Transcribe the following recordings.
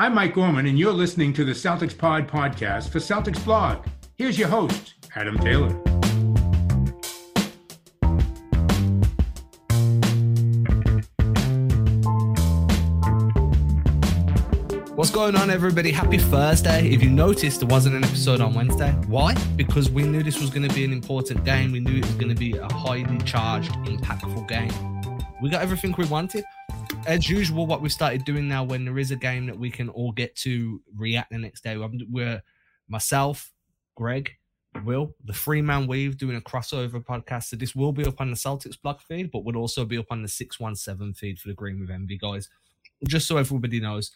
I'm Mike Gorman, and you're listening to the Celtics Pod podcast for Celtics Blog. Here's your host, Adam Taylor. What's going on, everybody? Happy Thursday. If you noticed, there wasn't an episode on Wednesday. Why? Because we knew this was going to be an important game. We knew it was going to be a highly charged, impactful game. We got everything we wanted as usual, what we've started doing now when there is a game that we can all get to react the next day, we're myself, Greg, Will, the three man weave doing a crossover podcast. So this will be up on the Celtics blog feed, but would also be up on the 617 feed for the Green with Envy guys. Just so everybody knows.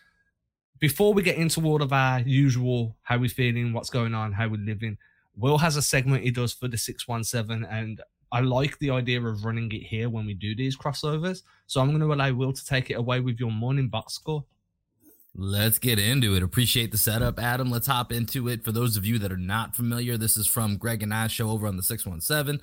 Before we get into all of our usual how we feeling, what's going on, how we're living, Will has a segment he does for the 617, and I like the idea of running it here when we do these crossovers. So I'm going to allow Will to take it away with your morning box score. Let's get into it. Appreciate the setup, Adam. Let's hop into it. For those of you that are not familiar, this is from Greg and I show over on the 617.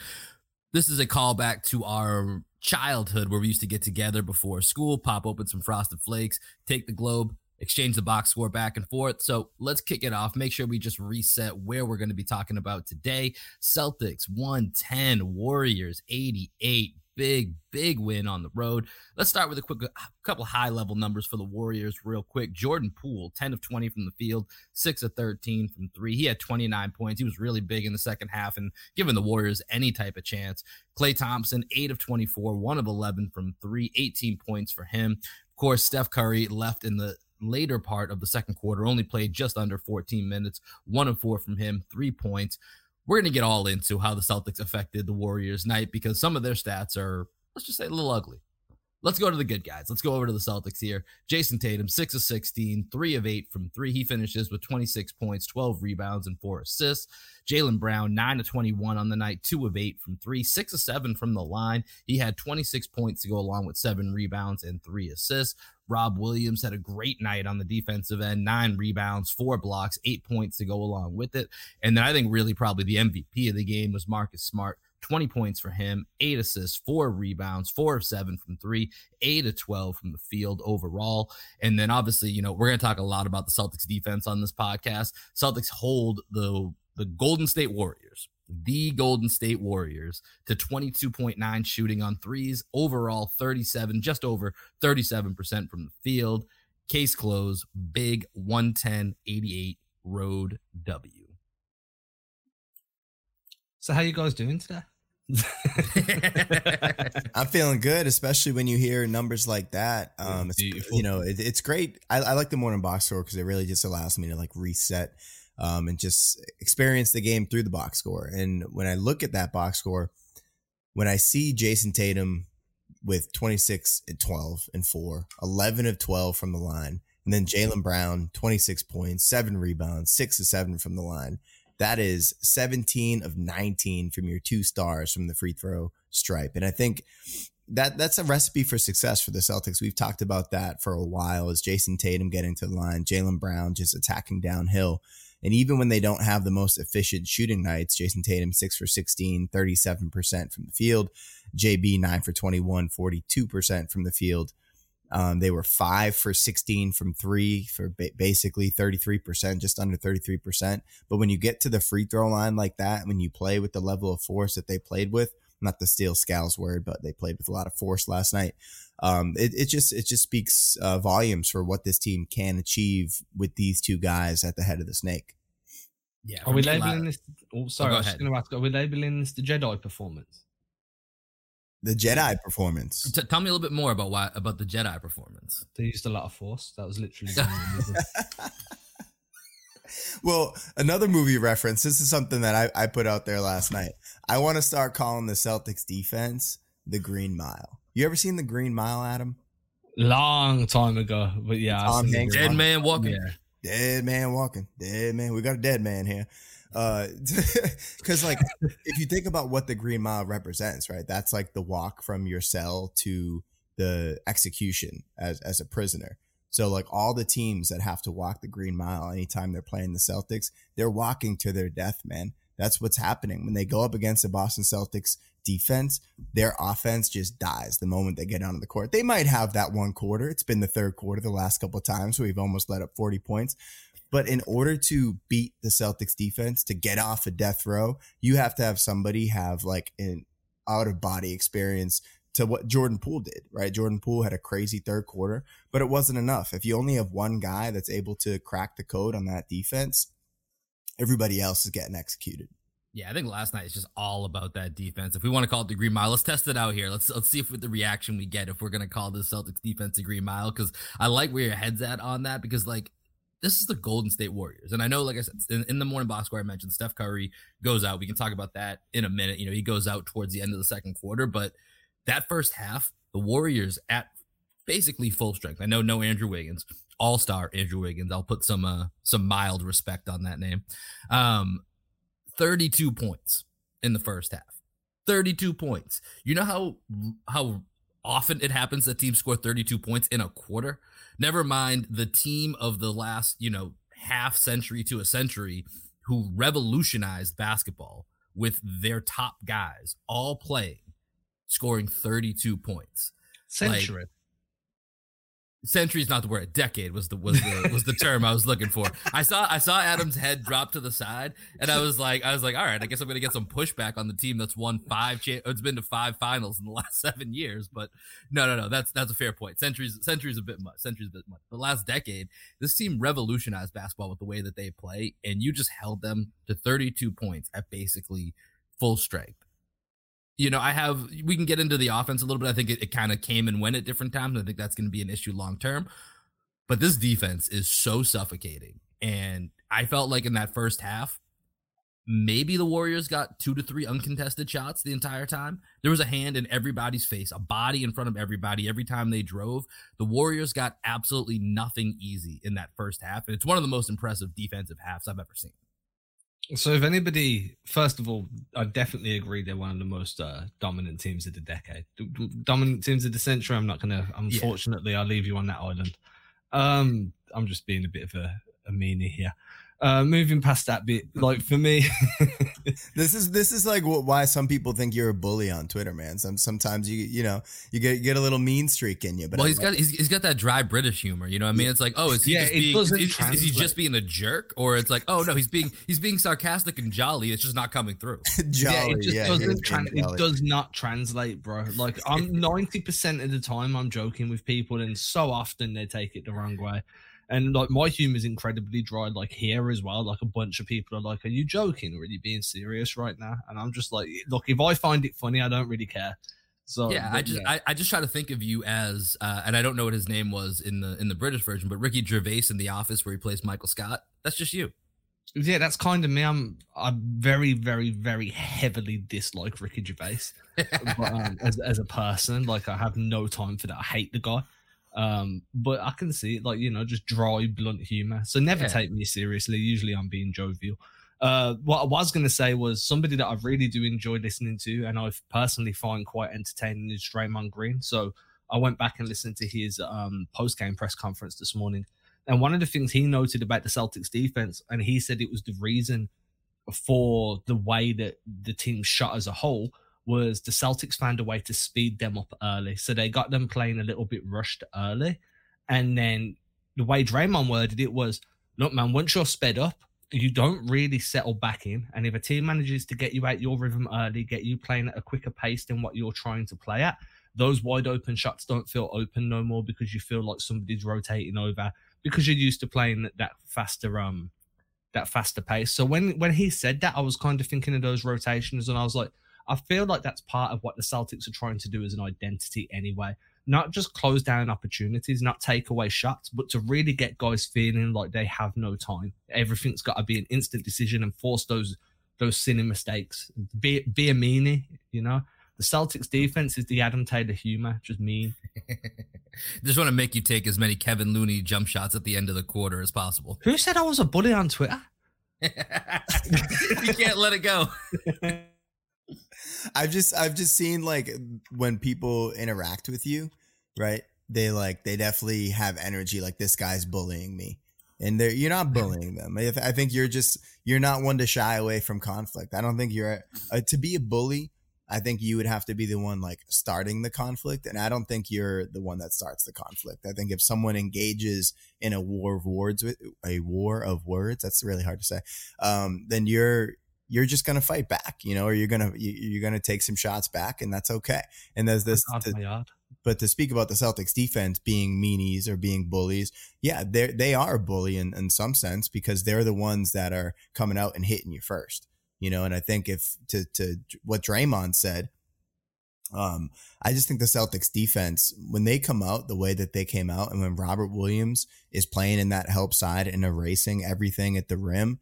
This is a callback to our childhood where we used to get together before school, pop open some frosted flakes, take the globe, exchange the box score back and forth. So let's kick it off. Make sure we just reset where we're going to be talking about today. Celtics 110, Warriors 88. Big, big win on the road. Let's start with a quick a couple high level numbers for the Warriors, real quick. Jordan Poole, 10 of 20 from the field, 6 of 13 from three. He had 29 points. He was really big in the second half and giving the Warriors any type of chance. Klay Thompson, 8 of 24, 1 of 11 from three, 18 points for him. Of course, Steph Curry left in the later part of the second quarter, only played just under 14 minutes, one and four from him, three points. We're going to get all into how the Celtics affected the Warriors' night because some of their stats are, let's just say, a little ugly. Let's go to the good guys. Let's go over to the Celtics here. Jayson Tatum, 6 of 16, 3 of 8 from 3. He finishes with 26 points, 12 rebounds, and 4 assists. Jaylen Brown, 9 of 21 on the night, 2 of 8 from 3, 6 of 7 from the line. He had 26 points to go along with 7 rebounds and 3 assists. Rob Williams had a great night on the defensive end, nine rebounds, four blocks, eight points to go along with it. And then I think really probably the MVP of the game was Marcus Smart. 20 points for him, eight assists, four rebounds, four of seven from three, eight of 12 from the field overall. And then obviously, you know, we're going to talk a lot about the Celtics defense on this podcast. Celtics hold the the Golden State Warriors the Golden State Warriors to 22.9 shooting on threes, overall 37, just over 37% from the field. Case closed, big 110 88 road W. So, how you guys doing today? I'm feeling good, especially when you hear numbers like that. Um, you know, it, it's great. I, I, like the morning box score because it really just allows me to like reset um, and just experience the game through the box score. And when I look at that box score, when I see Jayson Tatum with 26 and 12 and 4, 11 of 12 from the line, and then Jaylen Brown, 26 points, seven rebounds, six of seven from the line. That is 17 of 19 from your two stars from the free throw stripe. And I think that that's a recipe for success for the Celtics. We've talked about that for a while. Is Jayson Tatum getting to the line, Jaylen Brown just attacking downhill. And even when they don't have the most efficient shooting nights, Jayson Tatum, six for 16, 37% from the field. JB, nine for 21, 42% from the field. Um, they were five for 16 from three for ba- basically 33%, just under 33%. But when you get to the free throw line like that, when you play with the level of force that they played with, not the steal scales word, but they played with a lot of force last night. Um, it, it just it just speaks uh, volumes for what this team can achieve with these two guys at the head of the snake. Yeah, are we labeling this? Oh, sorry, oh, I was going to ask. Are we labeling this the Jedi performance? The Jedi performance. T- tell me a little bit more about why about the Jedi performance. They used a lot of force. That was literally. well, another movie reference. This is something that I, I put out there last night. I want to start calling the Celtics defense the Green Mile. You ever seen the Green Mile, Adam? Long time ago, but yeah, Tom Hanks, dead man walking. Yeah. Dead man walking. Dead man. We got a dead man here. Uh, because like if you think about what the Green Mile represents, right? That's like the walk from your cell to the execution as as a prisoner. So like all the teams that have to walk the Green Mile anytime they're playing the Celtics, they're walking to their death, man that's what's happening when they go up against the Boston Celtics defense. Their offense just dies the moment they get onto the court. They might have that one quarter. It's been the third quarter the last couple of times we've almost let up 40 points. But in order to beat the Celtics defense, to get off a death row, you have to have somebody have like an out of body experience to what Jordan Poole did, right? Jordan Poole had a crazy third quarter, but it wasn't enough. If you only have one guy that's able to crack the code on that defense, everybody else is getting executed. Yeah, I think last night is just all about that defense. If we want to call it the Green Mile, let's test it out here. Let's let's see if with the reaction we get if we're gonna call the Celtics defense a Green Mile because I like where your head's at on that because like this is the Golden State Warriors, and I know like I said in, in the morning box score I mentioned Steph Curry goes out. We can talk about that in a minute. You know he goes out towards the end of the second quarter, but that first half the Warriors at basically full strength. I know no Andrew Wiggins, All Star Andrew Wiggins. I'll put some uh some mild respect on that name. Um 32 points in the first half. 32 points. You know how how often it happens that teams score 32 points in a quarter? Never mind the team of the last, you know, half century to a century who revolutionized basketball with their top guys all playing scoring 32 points. Century. Like, century is not the word decade was the was the was the term i was looking for. I saw i saw adam's head drop to the side and i was like i was like all right i guess i'm gonna get some pushback on the team that's won five cha- it's been to five finals in the last seven years but no no no that's that's a fair point. Centuries centuries a bit much centuries a bit much. The last decade this team revolutionized basketball with the way that they play and you just held them to 32 points at basically full strength you know, I have we can get into the offense a little bit. I think it, it kind of came and went at different times. I think that's going to be an issue long term. But this defense is so suffocating. And I felt like in that first half, maybe the Warriors got two to three uncontested shots the entire time. There was a hand in everybody's face, a body in front of everybody every time they drove. The Warriors got absolutely nothing easy in that first half. And it's one of the most impressive defensive halves I've ever seen. So, if anybody, first of all, I definitely agree they're one of the most uh, dominant teams of the decade, dominant teams of the century. I'm not gonna, unfortunately, yeah. I'll leave you on that island. Um, I'm just being a bit of a, a meanie here. Uh, moving past that bit, like for me, this is this is like why some people think you're a bully on Twitter, man. Some sometimes you you know you get you get a little mean streak in you. But well, he's got he's, he's got that dry British humor. You know, what I mean, it's like, oh, is he yeah, just being is, is, is, he just being a jerk, or it's like, oh no, he's being he's being sarcastic and jolly. It's just not coming through. jolly, yeah, it just yeah, doesn't trans- it does not translate, bro. Like I'm ninety percent of the time I'm joking with people, and so often they take it the wrong way. And like my humor is incredibly dry, like here as well. Like a bunch of people are like, "Are you joking? Or are you being serious right now?" And I'm just like, "Look, if I find it funny, I don't really care." So yeah, I just yeah. I, I just try to think of you as, uh, and I don't know what his name was in the in the British version, but Ricky Gervais in The Office where he plays Michael Scott. That's just you. Yeah, that's kind of me. I'm I very, very, very heavily dislike Ricky Gervais but, um, as as a person. Like I have no time for that. I hate the guy. Um, but I can see it like you know, just dry, blunt humor. So never yeah. take me seriously. Usually I'm being jovial. Uh, what I was going to say was somebody that I really do enjoy listening to, and I personally find quite entertaining is Draymond Green. So I went back and listened to his um, post game press conference this morning, and one of the things he noted about the Celtics defense, and he said it was the reason for the way that the team shot as a whole was the Celtics found a way to speed them up early. So they got them playing a little bit rushed early. And then the way Draymond worded it was, look, man, once you're sped up, you don't really settle back in. And if a team manages to get you out your rhythm early, get you playing at a quicker pace than what you're trying to play at, those wide open shots don't feel open no more because you feel like somebody's rotating over because you're used to playing that faster um that faster pace. So when when he said that, I was kind of thinking of those rotations and I was like, I feel like that's part of what the Celtics are trying to do as an identity anyway. Not just close down opportunities, not take away shots, but to really get guys feeling like they have no time. Everything's got to be an instant decision and force those those silly mistakes. Be be a meanie, you know. The Celtics defense is the Adam Taylor humor, just mean. just want to make you take as many Kevin Looney jump shots at the end of the quarter as possible. Who said I was a bully on Twitter? you can't let it go. I've just I've just seen like when people interact with you, right? They like they definitely have energy like this guy's bullying me. and they're you're not bullying them. I, I think you're just you're not one to shy away from conflict. I don't think you're uh, to be a bully. I think you would have to be the one like starting the conflict, and I don't think you're the one that starts the conflict. I think if someone engages in a war of words, with a war of words, that's really hard to say. Um, then you're you're just gonna fight back, you know, or you're gonna you're gonna take some shots back, and that's okay. And there's this. To, but to speak about the Celtics defense being meanies or being bullies, yeah, they they are a bully in, in some sense because they're the ones that are coming out and hitting you first you know, and I think if to to what Draymond said, um, I just think the Celtics defense, when they come out the way that they came out, and when Robert Williams is playing in that help side and erasing everything at the rim,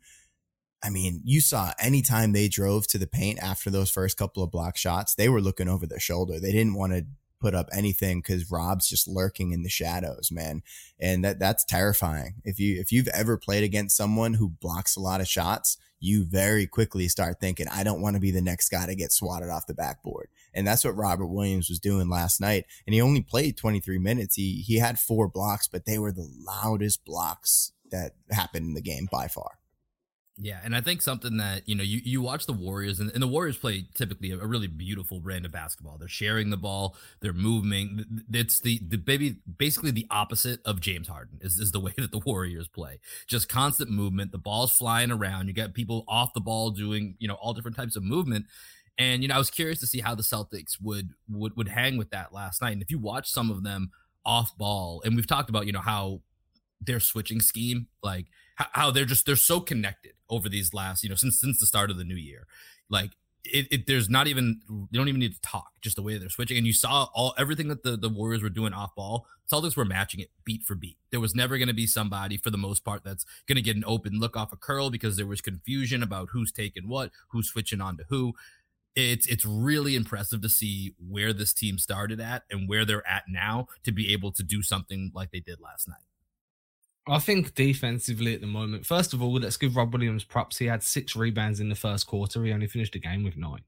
I mean, you saw anytime they drove to the paint after those first couple of block shots, they were looking over their shoulder. They didn't want to put up anything because Rob's just lurking in the shadows, man. And that that's terrifying. If you if you've ever played against someone who blocks a lot of shots, you very quickly start thinking, I don't want to be the next guy to get swatted off the backboard. And that's what Robert Williams was doing last night. And he only played 23 minutes. He he had four blocks, but they were the loudest blocks that happened in the game by far. Yeah, and I think something that you know you, you watch the Warriors and, and the Warriors play typically a, a, really beautiful brand of basketball. They're sharing the ball, they're moving. It's the the baby basically the opposite of James Harden is, is the way that the Warriors play. Just constant movement. The ball's flying around. You got people off the ball doing you know all different types of movement. And you know I was curious to see how the Celtics would would would hang with that last night. And if you watch some of them off ball, and we've talked about you know how their switching scheme like how they're just they're so connected over these last you know since since the start of the new year. Like it, it, there's not even you don't even need to talk just the way they're switching. And you saw all everything that the, the warriors were doing off ball celtics were matching it beat for beat. There was never going to be somebody for the most part that's going to get an open look off a curl because there was confusion about who's taking what who's switching on to who. It's it's really impressive to see where this team started at and where they're at now to be able to do something like they did last night I think defensively at the moment, first of all, let's give Rob Williams props. He had six rebounds in the first quarter. He only finished the game with nine.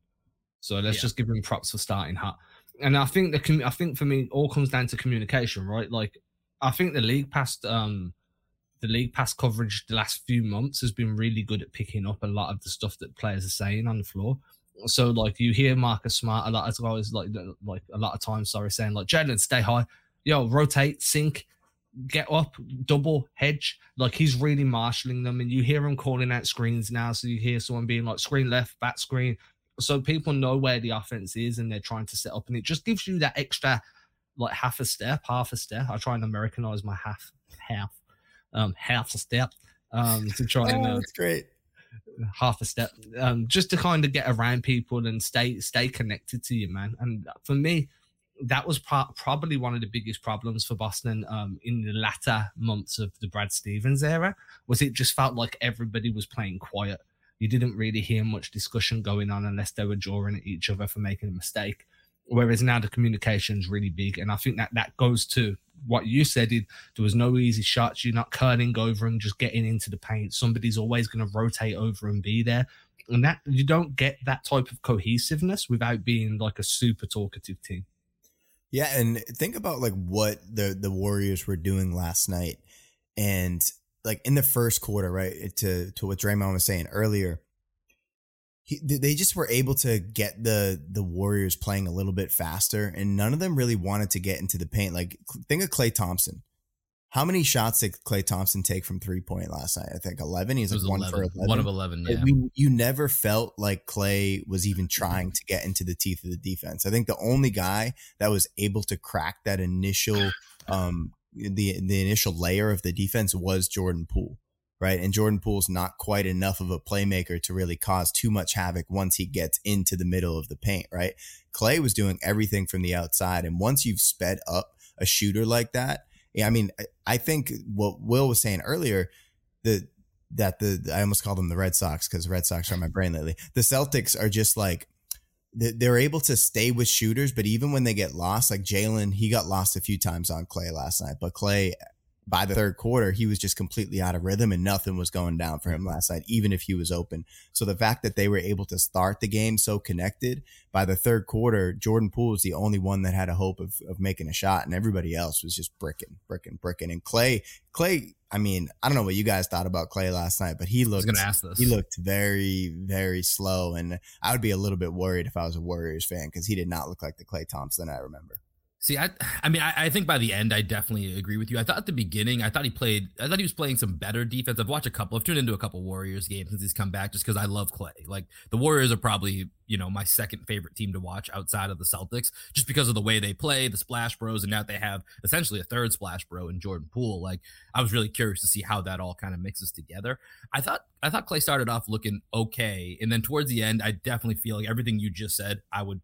So let's yeah. just give him props for starting hot. And I think the I think for me, all comes down to communication, right? Like I think the league past um the league pass coverage the last few months has been really good at picking up a lot of the stuff that players are saying on the floor. So like you hear Marcus Smart a lot as well as like like a lot of times, sorry, saying like Jaylen, stay high, yo, rotate, sink, get up, double hedge. Like he's really marshalling them, and you hear him calling out screens now. So you hear someone being like screen left, back screen. So people know where the offense is, and they're trying to set up, and it just gives you that extra, like half a step, half a step. I try and Americanize my half, half, um, half a step, um, to try and. Uh, that's great. Half a step, um, just to kind of get around people and stay stay connected to you, man. And for me, that was pro- probably one of the biggest problems for Boston um, in the latter months of the Brad Stevens era. Was it just felt like everybody was playing quiet. You didn't really hear much discussion going on unless they were drawing at each other for making a mistake. Whereas now the communication is really big, and I think that that goes to what you said. It, there was no easy shots. You're not curling over and just getting into the paint. Somebody's always going to rotate over and be there and that you don't get that type of cohesiveness without being like a super talkative team. Yeah, and think about like what the the Warriors were doing last night, and like in the first quarter, right? To to what Draymond was saying earlier, he, they just were able to get the the Warriors playing a little bit faster, and none of them really wanted to get into the paint. Like think of Klay Thompson. How many shots did Klay Thompson take from three point last night? I think eleven. He's like one 11. for eleven. One of eleven. Yeah. We, you never felt like Klay was even trying to get into the teeth of the defense. I think the only guy that was able to crack that initial, um, the the initial layer of the defense was Jordan Poole, right? And Jordan Poole's not quite enough of a playmaker to really cause too much havoc once he gets into the middle of the paint, right? Klay was doing everything from the outside, and once you've sped up a shooter like that I mean, I think what Will was saying earlier, that that the I almost call them the Red Sox because Red Sox are in my brain lately. The Celtics are just like they're able to stay with shooters, but even when they get lost, like Jaylen, he got lost a few times on Klay last night, but Klay by the third quarter, he was just completely out of rhythm and nothing was going down for him last night, even if he was open. So the fact that they were able to start the game so connected by the third quarter, Jordan Poole was the only one that had a hope of, of making a shot and everybody else was just bricking, bricking, bricking. And Klay, Klay, I mean, I don't know what you guys thought about Klay last night, but he looked, he looked very, very slow. And I would be a little bit worried if I was a Warriors fan because he did not look like the Klay Thompson I remember. See, I, I mean, I, I, think by the end, I definitely agree with you. I thought at the beginning, I thought he played, I thought he was playing some better defense. I've watched a couple, I've tuned into a couple Warriors games since he's come back, just because I love Klay. Like the Warriors are probably, you know, my second favorite team to watch outside of the Celtics, just because of the way they play, the Splash Bros, and now they have essentially a third Splash Bro in Jordan Poole. Like I was really curious to see how that all kind of mixes together. I thought, I thought Klay started off looking okay, and then towards the end, I definitely feel like everything you just said, I would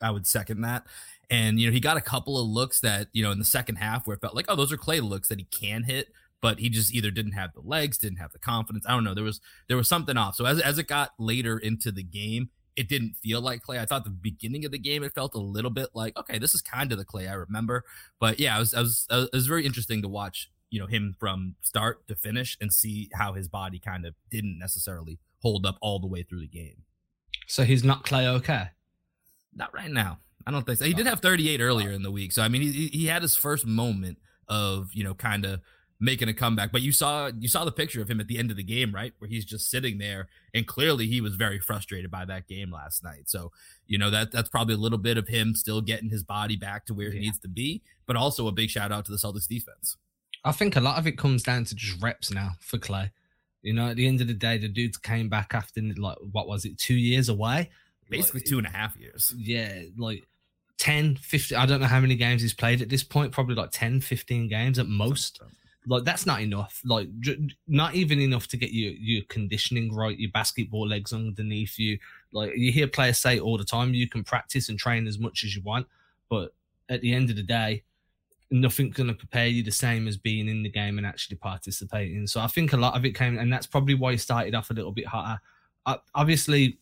I would second that. And, you know, he got a couple of looks that, you know, in the second half where it felt like, oh, those are Klay looks that he can hit, but he just either didn't have the legs, didn't have the confidence. I don't know. There was there was something off. So as as it got later into the game, it didn't feel like Klay. I thought the beginning of the game it felt a little bit like, okay, this is kind of the Klay I remember. But yeah, it was, I was, it was very interesting to watch, you know, him from start to finish and see how his body kind of didn't necessarily hold up all the way through the game. So he's not Klay okay? Not right now. I don't think so. He did have 38 earlier in the week, so I mean, he he had his first moment of you know kind of making a comeback. But you saw you saw the picture of him at the end of the game, right, where he's just sitting there, and clearly he was very frustrated by that game last night. So you know that that's probably a little bit of him still getting his body back to where yeah. he needs to be, but also a big shout out to the Celtics defense. I think a lot of it comes down to just reps now for Klay. You know, at the end of the day, the dudes came back after like what was it, two years away, basically like, two and a half years. Yeah, like 10, 15, I don't know how many games he's played at this point, probably like 10, 15 games at most. Like that's not enough. Like j- not even enough to get your your conditioning right, your basketball legs underneath you. Like you hear players say all the time, you can practice and train as much as you want, but at the end of the day, nothing's going to prepare you the same as being in the game and actually participating. So I think a lot of it came, and that's probably why he started off a little bit hotter. Uh, obviously,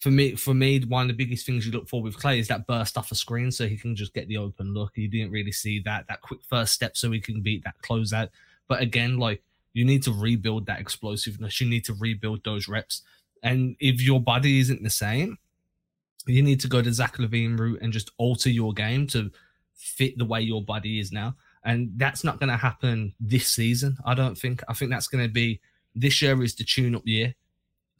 for me, for me, one of the biggest things you look for with Klay is that burst off the screen, so he can just get the open look. You didn't really see that that quick first step, so he can beat that closeout. But again, like you need to rebuild that explosiveness. You need to rebuild those reps. And if your body isn't the same, you need to go to Zach LaVine route and just alter your game to fit the way your body is now. And that's not going to happen this season. I don't think. I think that's going to be this year is the tune up year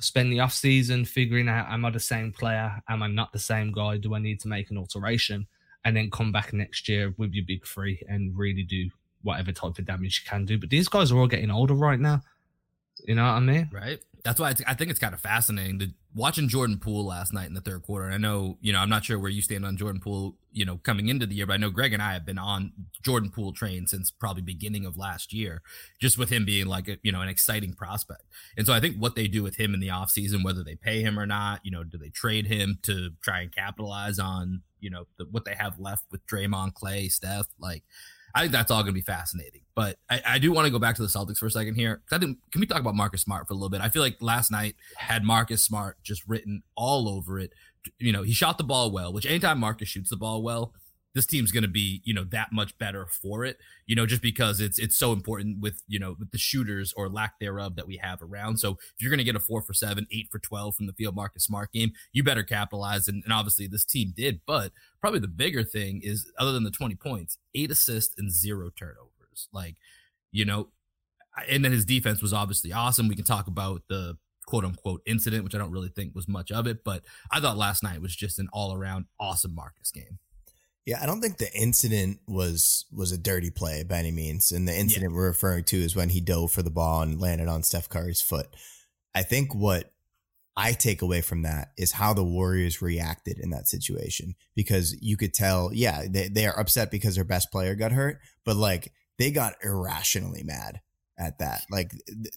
spend the off season figuring out am I the same player? Am I not the same guy? Do I need to make an alteration? And then come back next year with your big three and really do whatever type of damage you can do. But these guys are all getting older right now. You know what I mean? Right. That's why I think it's kind of fascinating to watching Jordan Poole last night in the third quarter. And I know, you know, I'm not sure where you stand on Jordan Poole, you know, coming into the year, but I know Greg and I have been on Jordan Poole train since probably beginning of last year, just with him being like, a, you know, an exciting prospect. And so I think what they do with him in the offseason, whether they pay him or not, you know, do they trade him to try and capitalize on, you know, the, what they have left with Draymond, Klay, Steph, like, I think that's all going to be fascinating. But I, I do want to go back to the Celtics for a second here. I think, can we talk about Marcus Smart for a little bit? I feel like last night had Marcus Smart just written all over it. You know, he shot the ball well, which anytime Marcus shoots the ball well, this team's going to be you know that much better for it you know just because it's it's so important with you know with the shooters or lack thereof that we have around. So if you're going to get a four for seven eight for 12 from the field marcus smart game you better capitalize. And, and obviously this team did but probably the bigger thing is other than the 20 points eight assists and zero turnovers. Like you know and then his defense was obviously awesome. We can talk about the quote unquote incident which i don't really think was much of it but i thought last night was just an all around awesome marcus game yeah, I don't think the incident was was a dirty play by any means. And the incident yeah. we're referring to is when he dove for the ball and landed on Steph Curry's foot. I think what I take away from that is how the Warriors reacted in that situation because you could tell, yeah, they, they are upset because their best player got hurt, but like they got irrationally mad at that. Like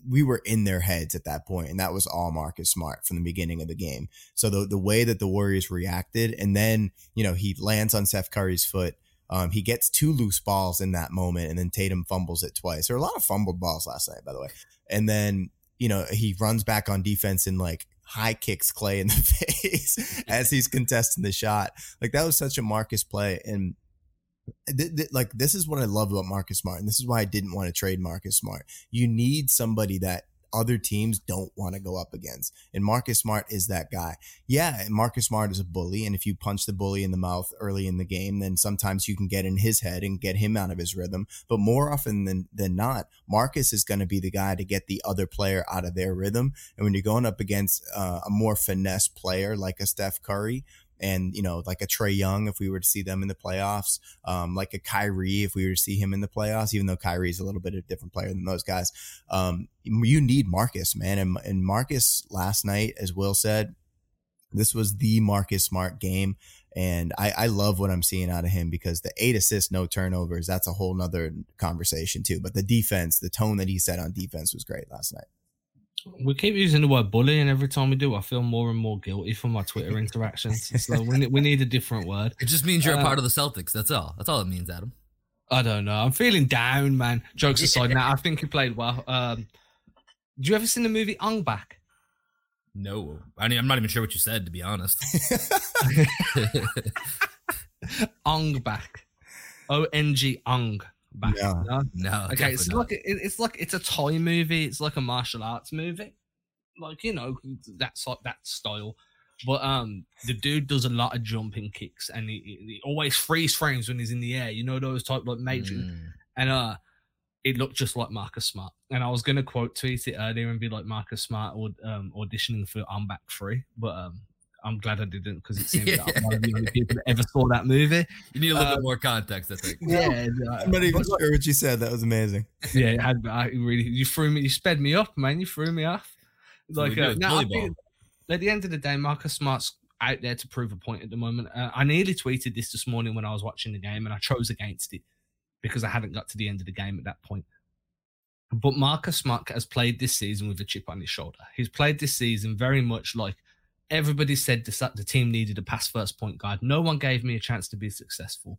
we were in their heads at that point, and that was all Marcus Smart from the beginning of the game. So the the way that the Warriors reacted, and then you know he lands on Steph Curry's foot. Um, he gets two loose balls in that moment, and then Tatum fumbles it twice. There were a lot of fumbled balls last night, by the way. And then you know he runs back on defense and like high kicks Klay in the face as he's contesting the shot. Like that was such a Marcus play, and th- th- like this is what I love about Marcus Smart, and this is why I didn't want to trade Marcus Smart. You need somebody that other teams don't want to go up against. And Marcus Smart is that guy. Yeah, Marcus Smart is a bully. And if you punch the bully in the mouth early in the game, then sometimes you can get in his head and get him out of his rhythm. But more often than, than not, Marcus is going to be the guy to get the other player out of their rhythm. And when you're going up against uh, a more finesse player like a Steph Curry, and you know like a Trae Young if we were to see them in the playoffs, um, like a Kyrie if we were to see him in the playoffs, even though Kyrie is a little bit of a different player than those guys. Um, you need Marcus, man, and, and Marcus last night, as Will said, this was the Marcus Smart game. And I, I love what I'm seeing out of him because the eight assists, no turnovers, that's a whole nother conversation too. But the defense, the tone that he set on defense was great last night. We keep using the word bully, and every time we do, I feel more and more guilty for my Twitter interactions. so we, we need a different word. It just means you're uh, a part of the Celtics. That's all. That's all it means, Adam. I don't know. I'm feeling down, man. Jokes aside, now I think he played well. Um, did you ever see the movie Ong Bak? No, I mean I'm not even sure what you said to be honest. Ong Bak, O N G Ong Bak. No, no. no okay, it's like it, it's like it's a toy movie. It's like a martial arts movie, like you know that's like that style. But um, the dude does a lot of jumping kicks, and he, he always freeze frames when he's in the air. You know those type like major, mm. and uh, it looked just like Marcus Smart. And I was gonna quote tweet it earlier and be like Marcus Smart would um auditioning for Ong Bak 3, but um, I'm glad I didn't because it seems yeah. I'm one of the only people that ever saw that movie. You need a little um, bit more context, I think. Yeah, I'm not even sure what you said. That was amazing. Yeah, it had, I really you threw me, you sped me up, man. You threw me off. Like uh, now, at the end of the day, Marcus Smart's out there to prove a point at the moment. Uh, I nearly tweeted this this morning when I was watching the game, and I chose against it because I hadn't got to the end of the game at that point. But Marcus Smart has played this season with a chip on his shoulder. He's played this season very much like everybody said the, the team needed a pass first point guard. No one gave me a chance to be successful.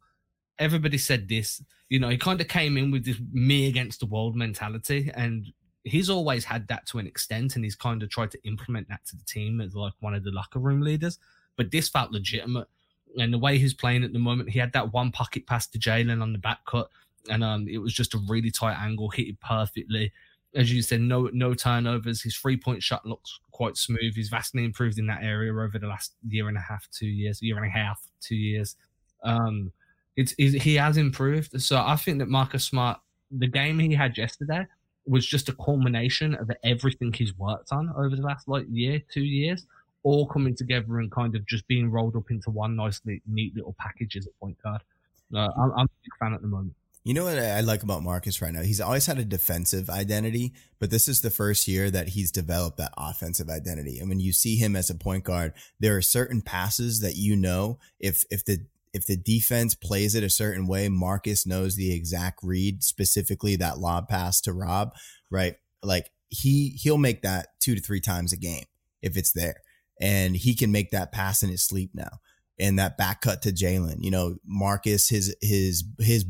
Everybody said this. You know, he kind of came in with this me against the world mentality, and he's always had that to an extent, and he's kind of tried to implement that to the team as like one of the locker room leaders. But this felt legitimate, and the way he's playing at the moment, he had that one pocket pass to Jaylen on the back cut, and um, it was just a really tight angle, hit it perfectly as you said, no no turnovers. His three point shot looks quite smooth. He's vastly improved in that area over the last year and a half, two years, year and a half, two years. Um, it's, it's he has improved. So I think that Marcus Smart, the game he had yesterday, was just a culmination of everything he's worked on over the last like year, two years, all coming together and kind of just being rolled up into one nicely neat little package as a point guard. Uh, I'm, I'm a big fan at the moment. You know what I like about Marcus right now? He's always had a defensive identity, but this is the first year that he's developed that offensive identity. And when you see him as a point guard, there are certain passes that you know if if the if the defense plays it a certain way, Marcus knows the exact read, specifically that lob pass to Rob, right? Like he he'll make that two to three times a game if it's there. And he can make that pass in his sleep now. And that back cut to Jaylen, you know, Marcus, his his his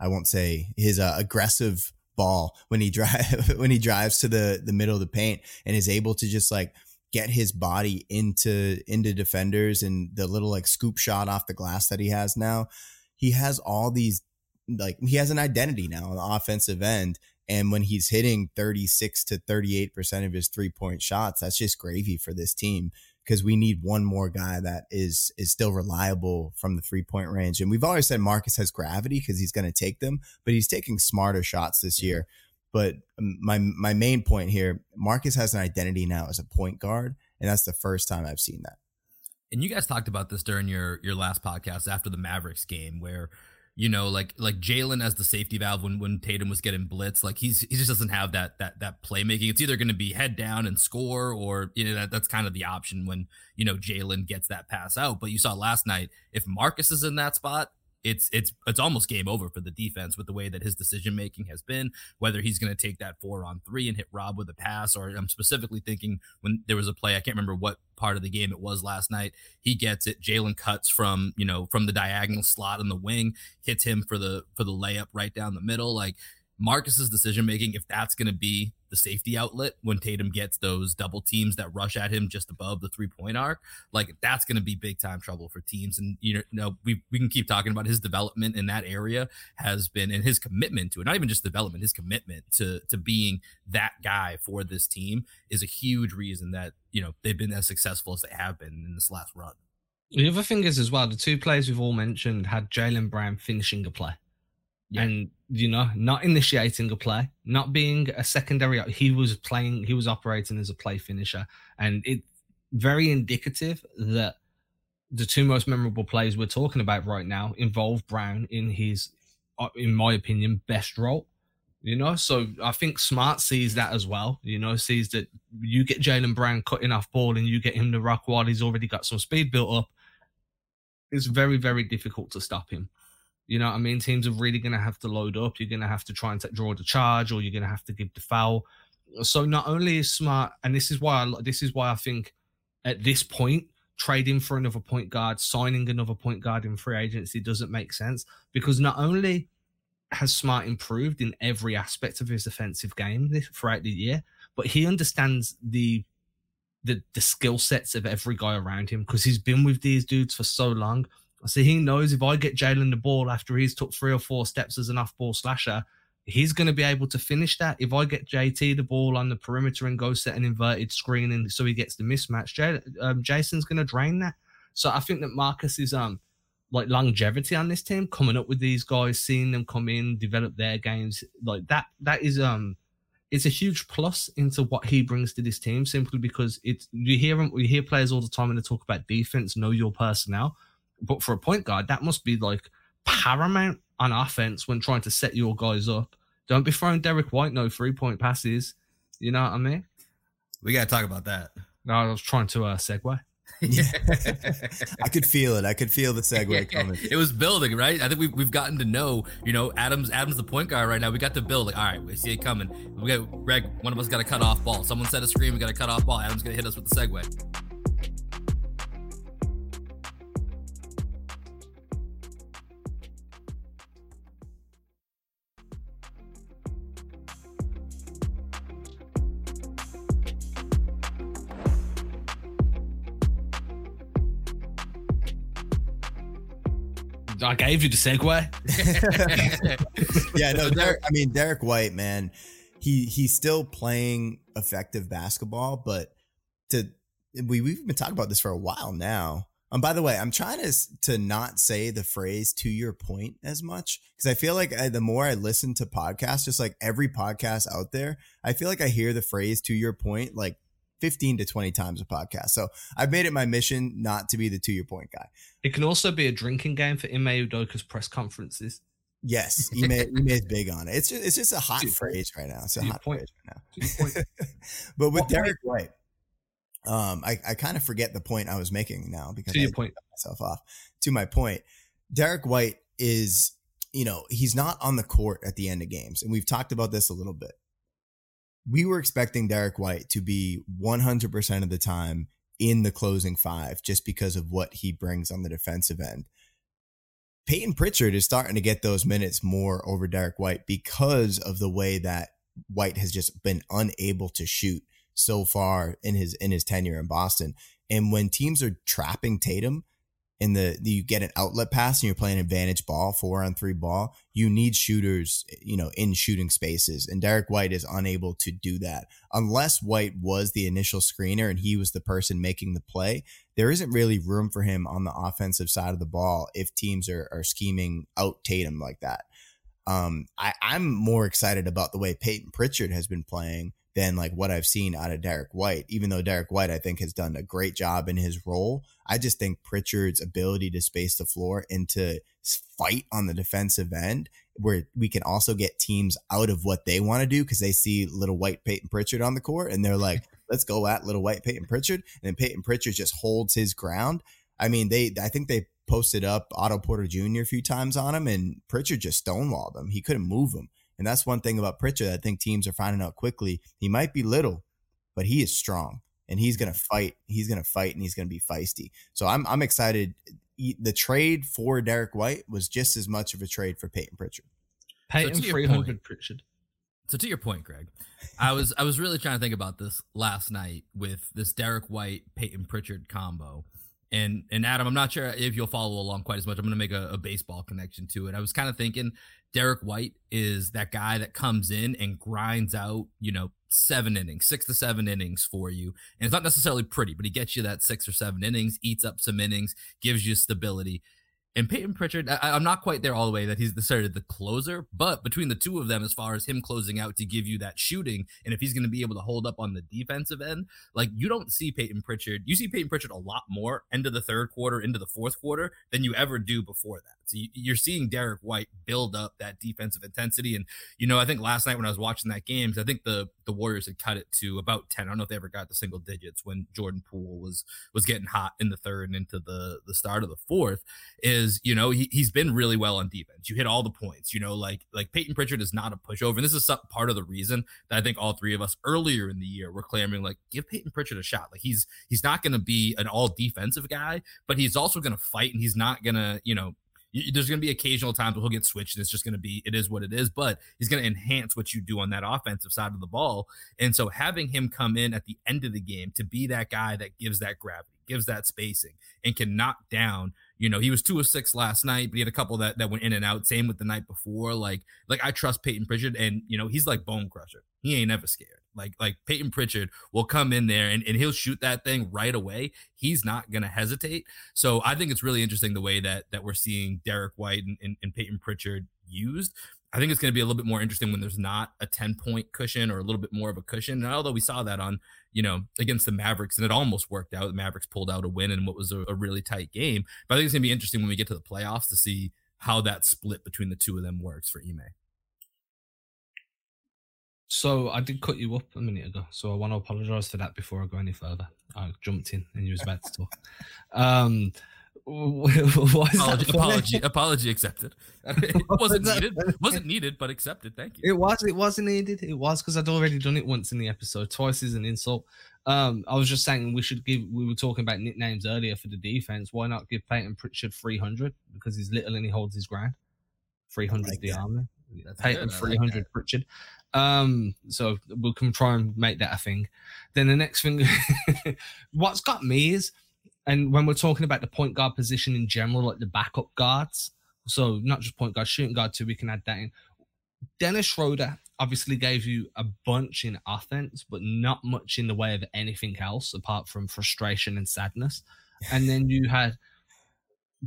I won't say his uh, aggressive ball when he drive when he drives to the the middle of the paint and is able to just like get his body into into defenders and the little like scoop shot off the glass that he has now. He has all these like he has an identity now on the offensive end and when he's hitting 36 to 38% of his three point shots, that's just gravy for this team because we need one more guy that is is still reliable from the three point range. And we've always said Marcus has gravity because he's going to take them, but he's taking smarter shots this year. But um, my my main point here, Marcus has an identity now as a point guard, and that's the first time I've seen that. And you guys talked about this during your your last podcast after the Mavericks game, where you know, like like Jaylen as the safety valve when when Tatum was getting blitz, like he's he just doesn't have that that that playmaking. It's either going to be head down and score, or you know that that's kind of the option when you know Jaylen gets that pass out. But you saw last night if Marcus is in that spot, it's it's it's almost game over for the defense with the way that his decision making has been. Whether he's going to take that four on three and hit Rob with a pass, or I'm specifically thinking when there was a play I can't remember what part of the game it was last night. He gets it. Jaylen cuts from you know from the diagonal slot in the wing, hits him for the for the layup right down the middle. Like Marcus's decision making, if that's going to be the safety outlet when Tatum gets those double teams that rush at him just above the three point arc. Like that's going to be big time trouble for teams. And you know, we we can keep talking about his development in that area has been and his commitment to it. Not even just development, his commitment to to being that guy for this team is a huge reason that you know they've been as successful as they have been in this last run. The other thing is as well, the two players we've all mentioned had Jaylen Brown finishing a play. Yeah. And you know, not initiating a play, not being a secondary. He was playing, he was operating as a play finisher, and it very indicative that the two most memorable plays we're talking about right now involve Brown in his, uh, in my opinion, best role. You know, so I think Smart sees that as well. You know, sees that you get Jaylen Brown cutting off ball and you get him to rock while he's already got some speed built up. It's very, very difficult to stop him. You know what I mean? Teams are really going to have to load up. You're going to have to try and draw the charge, or you're going to have to give the foul. So not only is smart, and this is why I, this is why I think at this point trading for another point guard, signing another point guard in free agency doesn't make sense because not only has Smart improved in every aspect of his offensive game throughout the year, but he understands the the the skill sets of every guy around him because he's been with these dudes for so long. So he knows if I get Jaylen the ball after he's took three or four steps as an off ball slasher, he's going to be able to finish that. If I get JT the ball on the perimeter and go set an inverted screen and so he gets the mismatch, Jay, um, Jayson's going to drain that. So I think that Marcus is um like longevity on this team, coming up with these guys, seeing them come in, develop their games like that. That is um it's a huge plus into what he brings to this team simply because it's you hear him hear players all the time when they talk about defense, know your personnel. But for a point guard, that must be like paramount on offense when trying to set your guys up. Don't be throwing Derrick White no three point passes. You know what I mean? We got to talk about that. No, I was trying to uh, segue. I could feel it. I could feel the segue coming. It was building, right? I think we've, we've gotten to know, you know, Adams Adams the point guard right now. We got to build. Like, all right, we see it coming. We got Greg. One of us got a cut off ball. Someone set a screen. We got to cut off ball. Adams gonna hit us with the segue. I gave you the segue. yeah, no, Derrick, I mean Derrick White, man, he he's still playing effective basketball, but to we we've been talking about this for a while now. And um, by the way, I'm trying to to not say the phrase "to your point" as much because I feel like I, the more I listen to podcasts, just like every podcast out there, I feel like I hear the phrase "to your point" like 15 to 20 times a podcast. So I've made it my mission not to be the two year point guy. It can also be a drinking game for Ime Udoka's press conferences. Yes, Ime, Ime is big on it. It's just, it's just a hot phrase right now. It's a hot point. phrase right now. but with what Derrick White, um, I, I kind of forget the point I was making now because to I point myself off. To my point, Derrick White is, you know, he's not on the court at the end of games, and we've talked about this a little bit we were expecting Derrick White to be 100% of the time in the closing five just because of what he brings on the defensive end. Payton Pritchard is starting to get those minutes more over Derrick White because of the way that White has just been unable to shoot so far in his in his tenure in Boston. And when teams are trapping Tatum, in the, you get an outlet pass and you're playing advantage ball, four on three ball, you need shooters, you know, in shooting spaces. And Derrick White is unable to do that. Unless White was the initial screener and he was the person making the play, there isn't really room for him on the offensive side of the ball if teams are, are scheming out Tatum like that. Um, I, I'm more excited about the way Payton Pritchard has been playing than like what I've seen out of Derrick White. Even though Derrick White, I think, has done a great job in his role, I just think Pritchard's ability to space the floor and to fight on the defensive end, where we can also get teams out of what they want to do because they see little white Payton Pritchard on the court and they're like, let's go at little white Payton Pritchard. And then Payton Pritchard just holds his ground. I mean, they, I think they posted up Otto Porter Jr. a few times on him and Pritchard just stonewalled him. He couldn't move him. And that's one thing about Pritchard. I think teams are finding out quickly. He might be little, but he is strong and he's going to fight. He's going to fight and he's going to be feisty. So I'm, I'm excited. The trade for Derrick White was just as much of a trade for Payton Pritchard. Payton so 300 Pritchard. So to your point, Greg, I was I was really trying to think about this last night with this Derrick White Payton Pritchard combo. And and Adam, I'm not sure if you'll follow along quite as much. I'm going to make a, a, baseball connection to it. I was kind of thinking Derrick White is that guy that comes in and grinds out, you know, seven innings, six to seven innings for you. And it's not necessarily pretty, but he gets you that six or seven innings, eats up some innings, gives you stability. And Payton Pritchard, I, am not quite there all the way that he's the sort of the closer, but between the two of them, as far as him closing out to give you that shooting, and if he's going to be able to hold up on the defensive end, like you don't see Payton Pritchard, you see Payton Pritchard a lot more into the third quarter, into the fourth quarter than you ever do before that. So you, are seeing Derrick White build up that defensive intensity, and you know I think last night when I was watching that game, I think the the Warriors had cut it to about ten. I don't know if they ever got to single digits when Jordan Poole was was getting hot in the third and into the the start of the fourth. Is you know he he's been really well on defense. You hit all the points. You know like like Payton Pritchard is not a pushover, and this is some, part of the reason that I think all three of us earlier in the year were clamoring like give Payton Pritchard a shot. Like he's he's not going to be an all defensive guy, but he's also going to fight, and he's not going to you know there's going to be occasional times where he'll get switched and it's just going to be it is what it is but he's going to enhance what you do on that offensive side of the ball. And so having him come in at the end of the game to be that guy that gives that gravity gives that spacing and can knock down you know he was two of six last night but he had a couple that that went in and out same with the night before like like i trust Payton Pritchard and you know he's like bone crusher. He ain't ever scared like like Payton Pritchard will come in there and, and he'll shoot that thing right away. He's not gonna hesitate. So I think it's really interesting the way that that we're seeing Derrick White and, and, and Payton Pritchard used. I think it's going to be a little bit more interesting when there's not a 10 point cushion or a little bit more of a cushion. And although we saw that on, you know, against the Mavericks and it almost worked out, the Mavericks pulled out a win in what was a, a really tight game. But I think it's going to be interesting when we get to the playoffs to see how that split between the two of them works for Ime. So I did cut you up a minute ago, so I want to apologise for that before I go any further. I jumped in and you was about to talk. Um, apology, apology, apology accepted. It wasn't needed. wasn't needed, but accepted. Thank you. It was. It wasn't needed. It was because I'd already done it once in the episode. Twice is an insult. Um, I was just saying we should give. We were talking about nicknames earlier for the defense. Why not give Payton Pritchard three hundred because he's little and he holds his ground. Three hundred like the army. Payton three hundred like Pritchard. Um, so we can try and make that a thing. Then the next thing, what's got me is, and when we're talking about the point guard position in general, like the backup guards, so not just point guard, shooting guard too, we can add that in. Dennis Schroeder obviously gave you a bunch in offense, but not much in the way of anything else apart from frustration and sadness. And then you had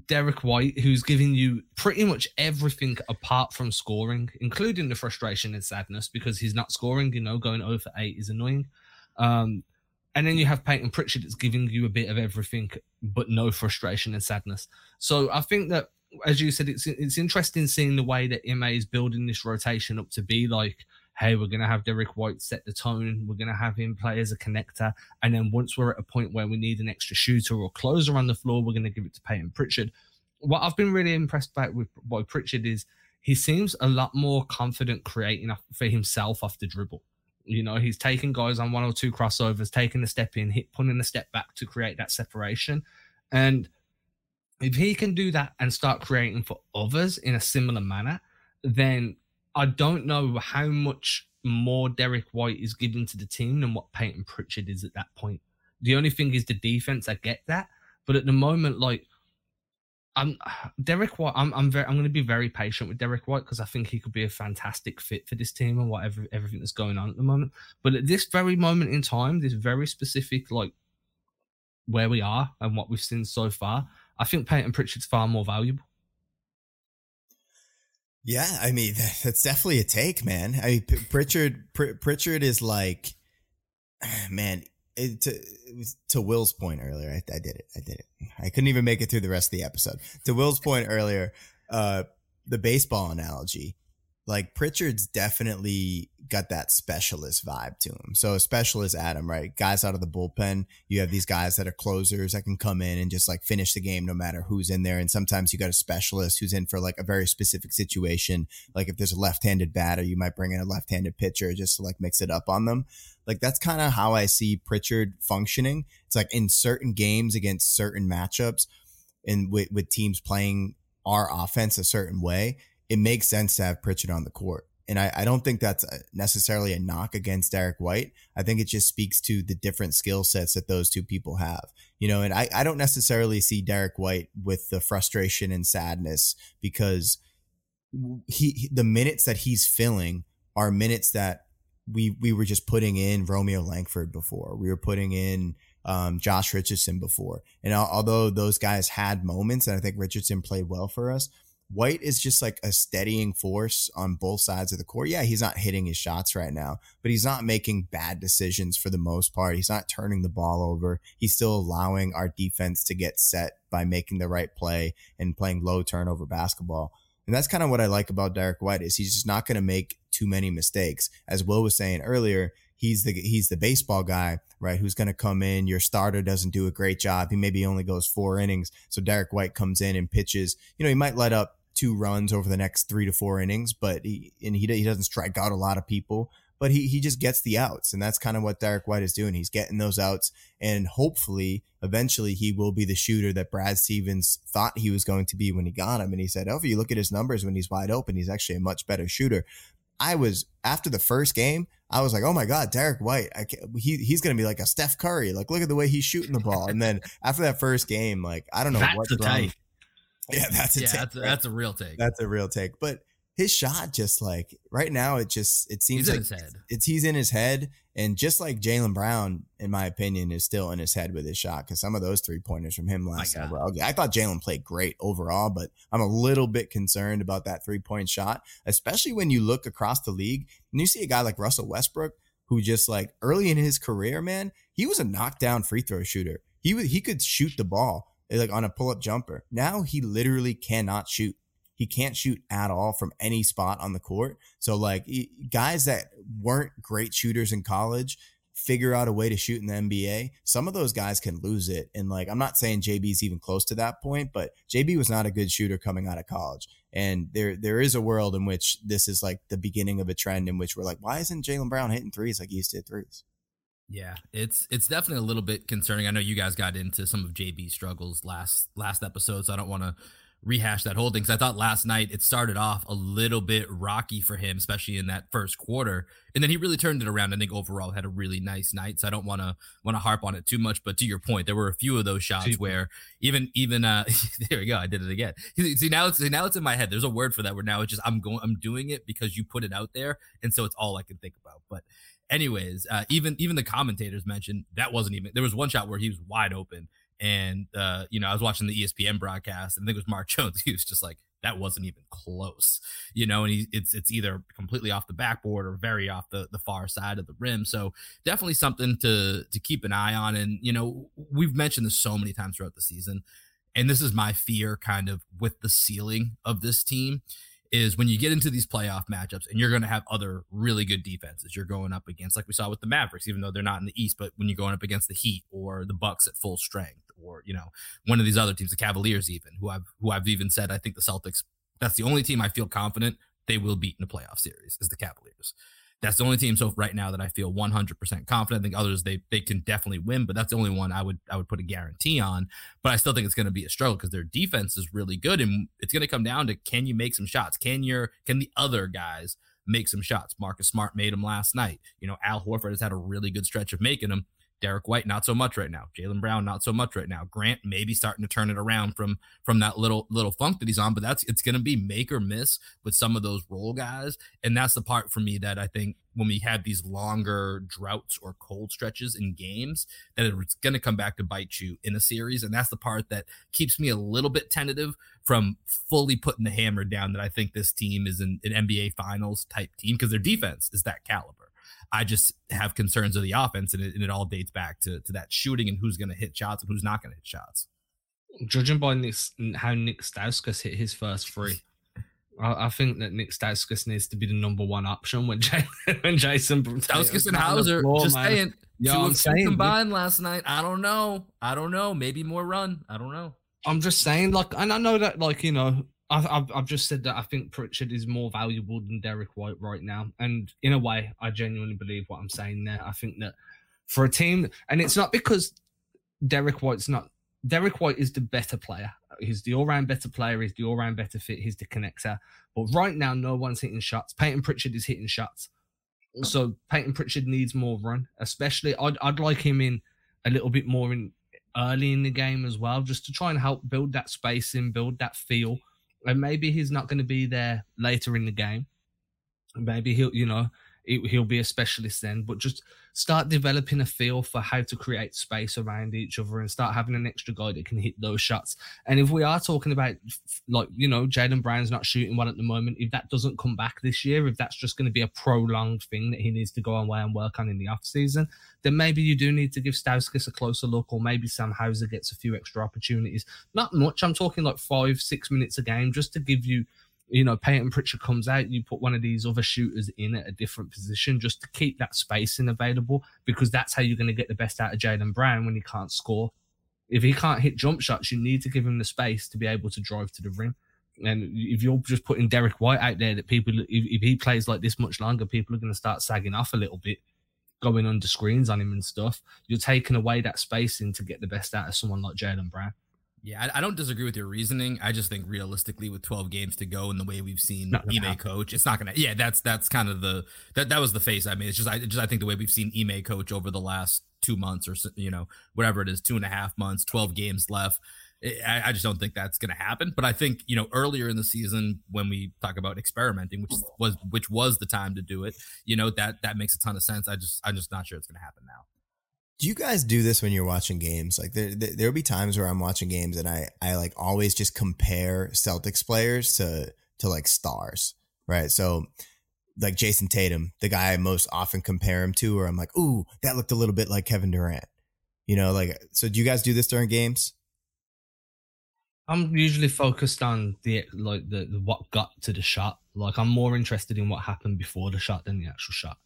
Derrick White, who's giving you pretty much everything apart from scoring, including the frustration and sadness because he's not scoring. You know, going over eight is annoying. Um, and then you have Payton Pritchard that's giving you a bit of everything, but no frustration and sadness. So I think that, as you said, it's it's interesting seeing the way that Ime is building this rotation up to be like hey, we're going to have Derrick White set the tone. We're going to have him play as a connector. And then once we're at a point where we need an extra shooter or closer on the floor, we're going to give it to Payton Pritchard. What I've been really impressed by with by Pritchard is he seems a lot more confident creating for himself off the dribble. You know, he's taking guys on one or two crossovers, taking a step in, hit, putting a step back to create that separation. And if he can do that and start creating for others in a similar manner, then I don't know how much more Derrick White is giving to the team than what Payton Pritchard is at that point. The only thing is the defense. I get that, but at the moment, like I'm Derrick White, I'm I'm very I'm going to be very patient with Derrick White because I think he could be a fantastic fit for this team and whatever everything that's going on at the moment. But at this very moment in time, this very specific like where we are and what we've seen so far, I think Payton Pritchard's far more valuable. Yeah, I mean that's definitely a take, man. I mean Pritchard Pr- Pritchard is like, man. It, to to Will's point earlier, I, I did it. I did it. I couldn't even make it through the rest of the episode. To Will's point earlier, uh, the baseball analogy like Pritchard's definitely got that specialist vibe to him. So a specialist Adam, right? Guys out of the bullpen. You have these guys that are closers that can come in and just like finish the game no matter who's in there. And sometimes you got a specialist who's in for like a very specific situation. Like if there's a left-handed batter, you might bring in a left-handed pitcher just to like mix it up on them. Like that's kind of how I see Pritchard functioning. It's like in certain games against certain matchups and with, with teams playing our offense a certain way it makes sense to have Pritchard on the court. And I, I don't think that's necessarily a knock against Derrick White. I think it just speaks to the different skill sets that those two people have. You know, and I, I don't necessarily see Derrick White with the frustration and sadness because he the minutes that he's filling are minutes that we we were just putting in Romeo Langford before. We were putting in um, Josh Richardson before. And although those guys had moments, and I think Richardson played well for us, White is just like a steadying force on both sides of the court. Yeah, he's not hitting his shots right now, but he's not making bad decisions for the most part. He's not turning the ball over. He's still allowing our defense to get set by making the right play and playing low turnover basketball. And that's kind of what I like about Derrick White is he's just not going to make too many mistakes. As Will was saying earlier, he's the he's the baseball guy, right? Who's going to come in? Your starter doesn't do a great job. He maybe only goes four innings. So Derrick White comes in and pitches. You know, he might let up two runs over the next three to four innings, but he and he he doesn't strike out a lot of people. But he he just gets the outs, and that's kind of what Derrick White is doing. He's getting those outs, and hopefully, eventually, he will be the shooter that Brad Stevens thought he was going to be when he got him. And he said, "Oh, if you look at his numbers when he's wide open, he's actually a much better shooter." I was after the first game, I was like, "Oh my god, Derrick White! he he's gonna be like a Steph Curry. Like, look at the way he's shooting the ball." And then after that first game, like I don't know that's what's wrong. Yeah, that's a yeah, take. That's, right? that's a real take. That's a real take. But his shot, just like right now, it just it seems he's like it's he's in his head, and just like Jaylen Brown, in my opinion, is still in his head with his shot because some of those three pointers from him last night were ugly. I thought Jaylen played great overall, but I'm a little bit concerned about that three point shot, especially when you look across the league and you see a guy like Russell Westbrook who just like early in his career, man, he was a knockdown free throw shooter. He he could shoot the ball like on a pull up jumper. Now he literally cannot shoot. He can't shoot at all from any spot on the court. So like guys that weren't great shooters in college figure out a way to shoot in the NBA. Some of those guys can lose it. And like I'm not saying JB's even close to that point, but JB was not a good shooter coming out of college. And there there is a world in which this is like the beginning of a trend in which we're like, why isn't Jaylen Brown hitting threes like he used to hit threes? Yeah, it's it's definitely a little bit concerning. I know you guys got into some of JB's struggles last last episode, so I don't want to rehash that whole thing. Because I thought last night it started off a little bit rocky for him, especially in that first quarter, and then he really turned it around. I think overall had a really nice night. So I don't want to want to harp on it too much. But to your point, there were a few of those shots where even even uh there we go, I did it again. See now it's now it's in my head. There's a word for that where now it's just I'm going I'm doing it because you put it out there, and so it's all I can think about. But anyways, uh, even even the commentators mentioned that wasn't even there was one shot where he was wide open, and uh, you know I was watching the ESPN broadcast, and I think it was Mark Jones. He was just like that wasn't even close, you know, and he, it's it's either completely off the backboard or very off the the far side of the rim. So definitely something to to keep an eye on. And you know we've mentioned this so many times throughout the season, and this is my fear kind of with the ceiling of this team is when you get into these playoff matchups and you're going to have other really good defenses you're going up against like we saw with the Mavericks even though they're not in the East but when you're going up against the Heat or the Bucks at full strength or you know one of these other teams the Cavaliers even who I've who I've even said I think the Celtics that's the only team I feel confident they will beat in a playoff series is the Cavaliers that's the only team so right now that I feel 100% confident. I think others they they can definitely win, but that's the only one I would I would put a guarantee on. But I still think it's going to be a struggle because their defense is really good, and it's going to come down to can you make some shots? Can your can the other guys make some shots? Marcus Smart made them last night. You know, Al Horford has had a really good stretch of making them. Derrick White, not so much right now. Jaylen Brown, not so much right now. Grant maybe starting to turn it around from from that little little funk that he's on, but that's it's going to be make or miss with some of those role guys, and that's the part for me that I think when we have these longer droughts or cold stretches in games, that it's going to come back to bite you in a series, and that's the part that keeps me a little bit tentative from fully putting the hammer down. That I think this team is an, an NBA Finals type team because their defense is that caliber. I just have concerns of the offense, and it, and it all dates back to, to that shooting and who's going to hit shots and who's not going to hit shots. Judging by Nick, how Nick Stauskas hit his first three, I, I, think that Nick Stauskas needs to be the number one option when, Jay, when Jason Stauskas and Hauser. Floor, just man. saying, Yo, two I'm saying, combined last night. I don't know. I don't know. Maybe more run. I don't know. I'm just saying, like, and I know that, like, you know, I've, I've just said that I think Pritchard is more valuable than Derrick White right now. And in a way, I genuinely believe what I'm saying there. I think that for a team, and it's not because Derrick White's not, Derrick White is the better player. he's the all-round better player. He's the all-round better fit. He's the connector. But right now, no one's hitting shots. Payton Pritchard is hitting shots. So Payton Pritchard needs more run, especially. I'd I'd like him in a little bit more in early in the game as well, just to try and help build that spacing, build that feel. And maybe he's not going to be there later in the game. Maybe he'll, you know, he'll be a specialist then. But just start developing a feel for how to create space around each other and start having an extra guy that can hit those shots. And if we are talking about, like, you know, Jaylen Brown's not shooting one at the moment, if that doesn't come back this year, if that's just going to be a prolonged thing that he needs to go away and work on in the off season, then maybe you do need to give Stauskas a closer look, or maybe Sam Hauser gets a few extra opportunities. Not much. I'm talking like five, six minutes a game just to give you you know, Payton Pritchard comes out, you put one of these other shooters in at a different position just to keep that spacing available because that's how you're going to get the best out of Jaylen Brown when he can't score. If he can't hit jump shots, you need to give him the space to be able to drive to the rim. And if you're just putting Derrick White out there, that people, if, if he plays like this much longer, people are going to start sagging off a little bit, going under screens on him and stuff. You're taking away that spacing to get the best out of someone like Jaylen Brown. Yeah, I, I, don't disagree with your reasoning. I just think realistically, with 12 games to go and the way we've seen Ime coach, it's not gonna. Yeah, that's that's kind of the that that was the face I mean, It's just I just I think the way we've seen Ime coach over the last two months or you know whatever it is, two and a half months, 12 games left. Eh, I, I just don't think that's going to happen. But I think you know earlier in the season when we talk about experimenting, which was which was the time to do it, you know that that makes a ton of sense. I just I'm just not sure it's going to happen now do you guys do this when you're watching games? Like there, there there'll be times where I'm watching games and I I like always just compare Celtics players to to like stars, right? So like Jayson Tatum, the guy I most often compare him to, or I'm like, ooh, that looked a little bit like Kevin Durant. You know, like so. Do you guys do this during games? I'm usually focused on the like the, the what got to the shot. Like I'm more interested in what happened before the shot than the actual shot.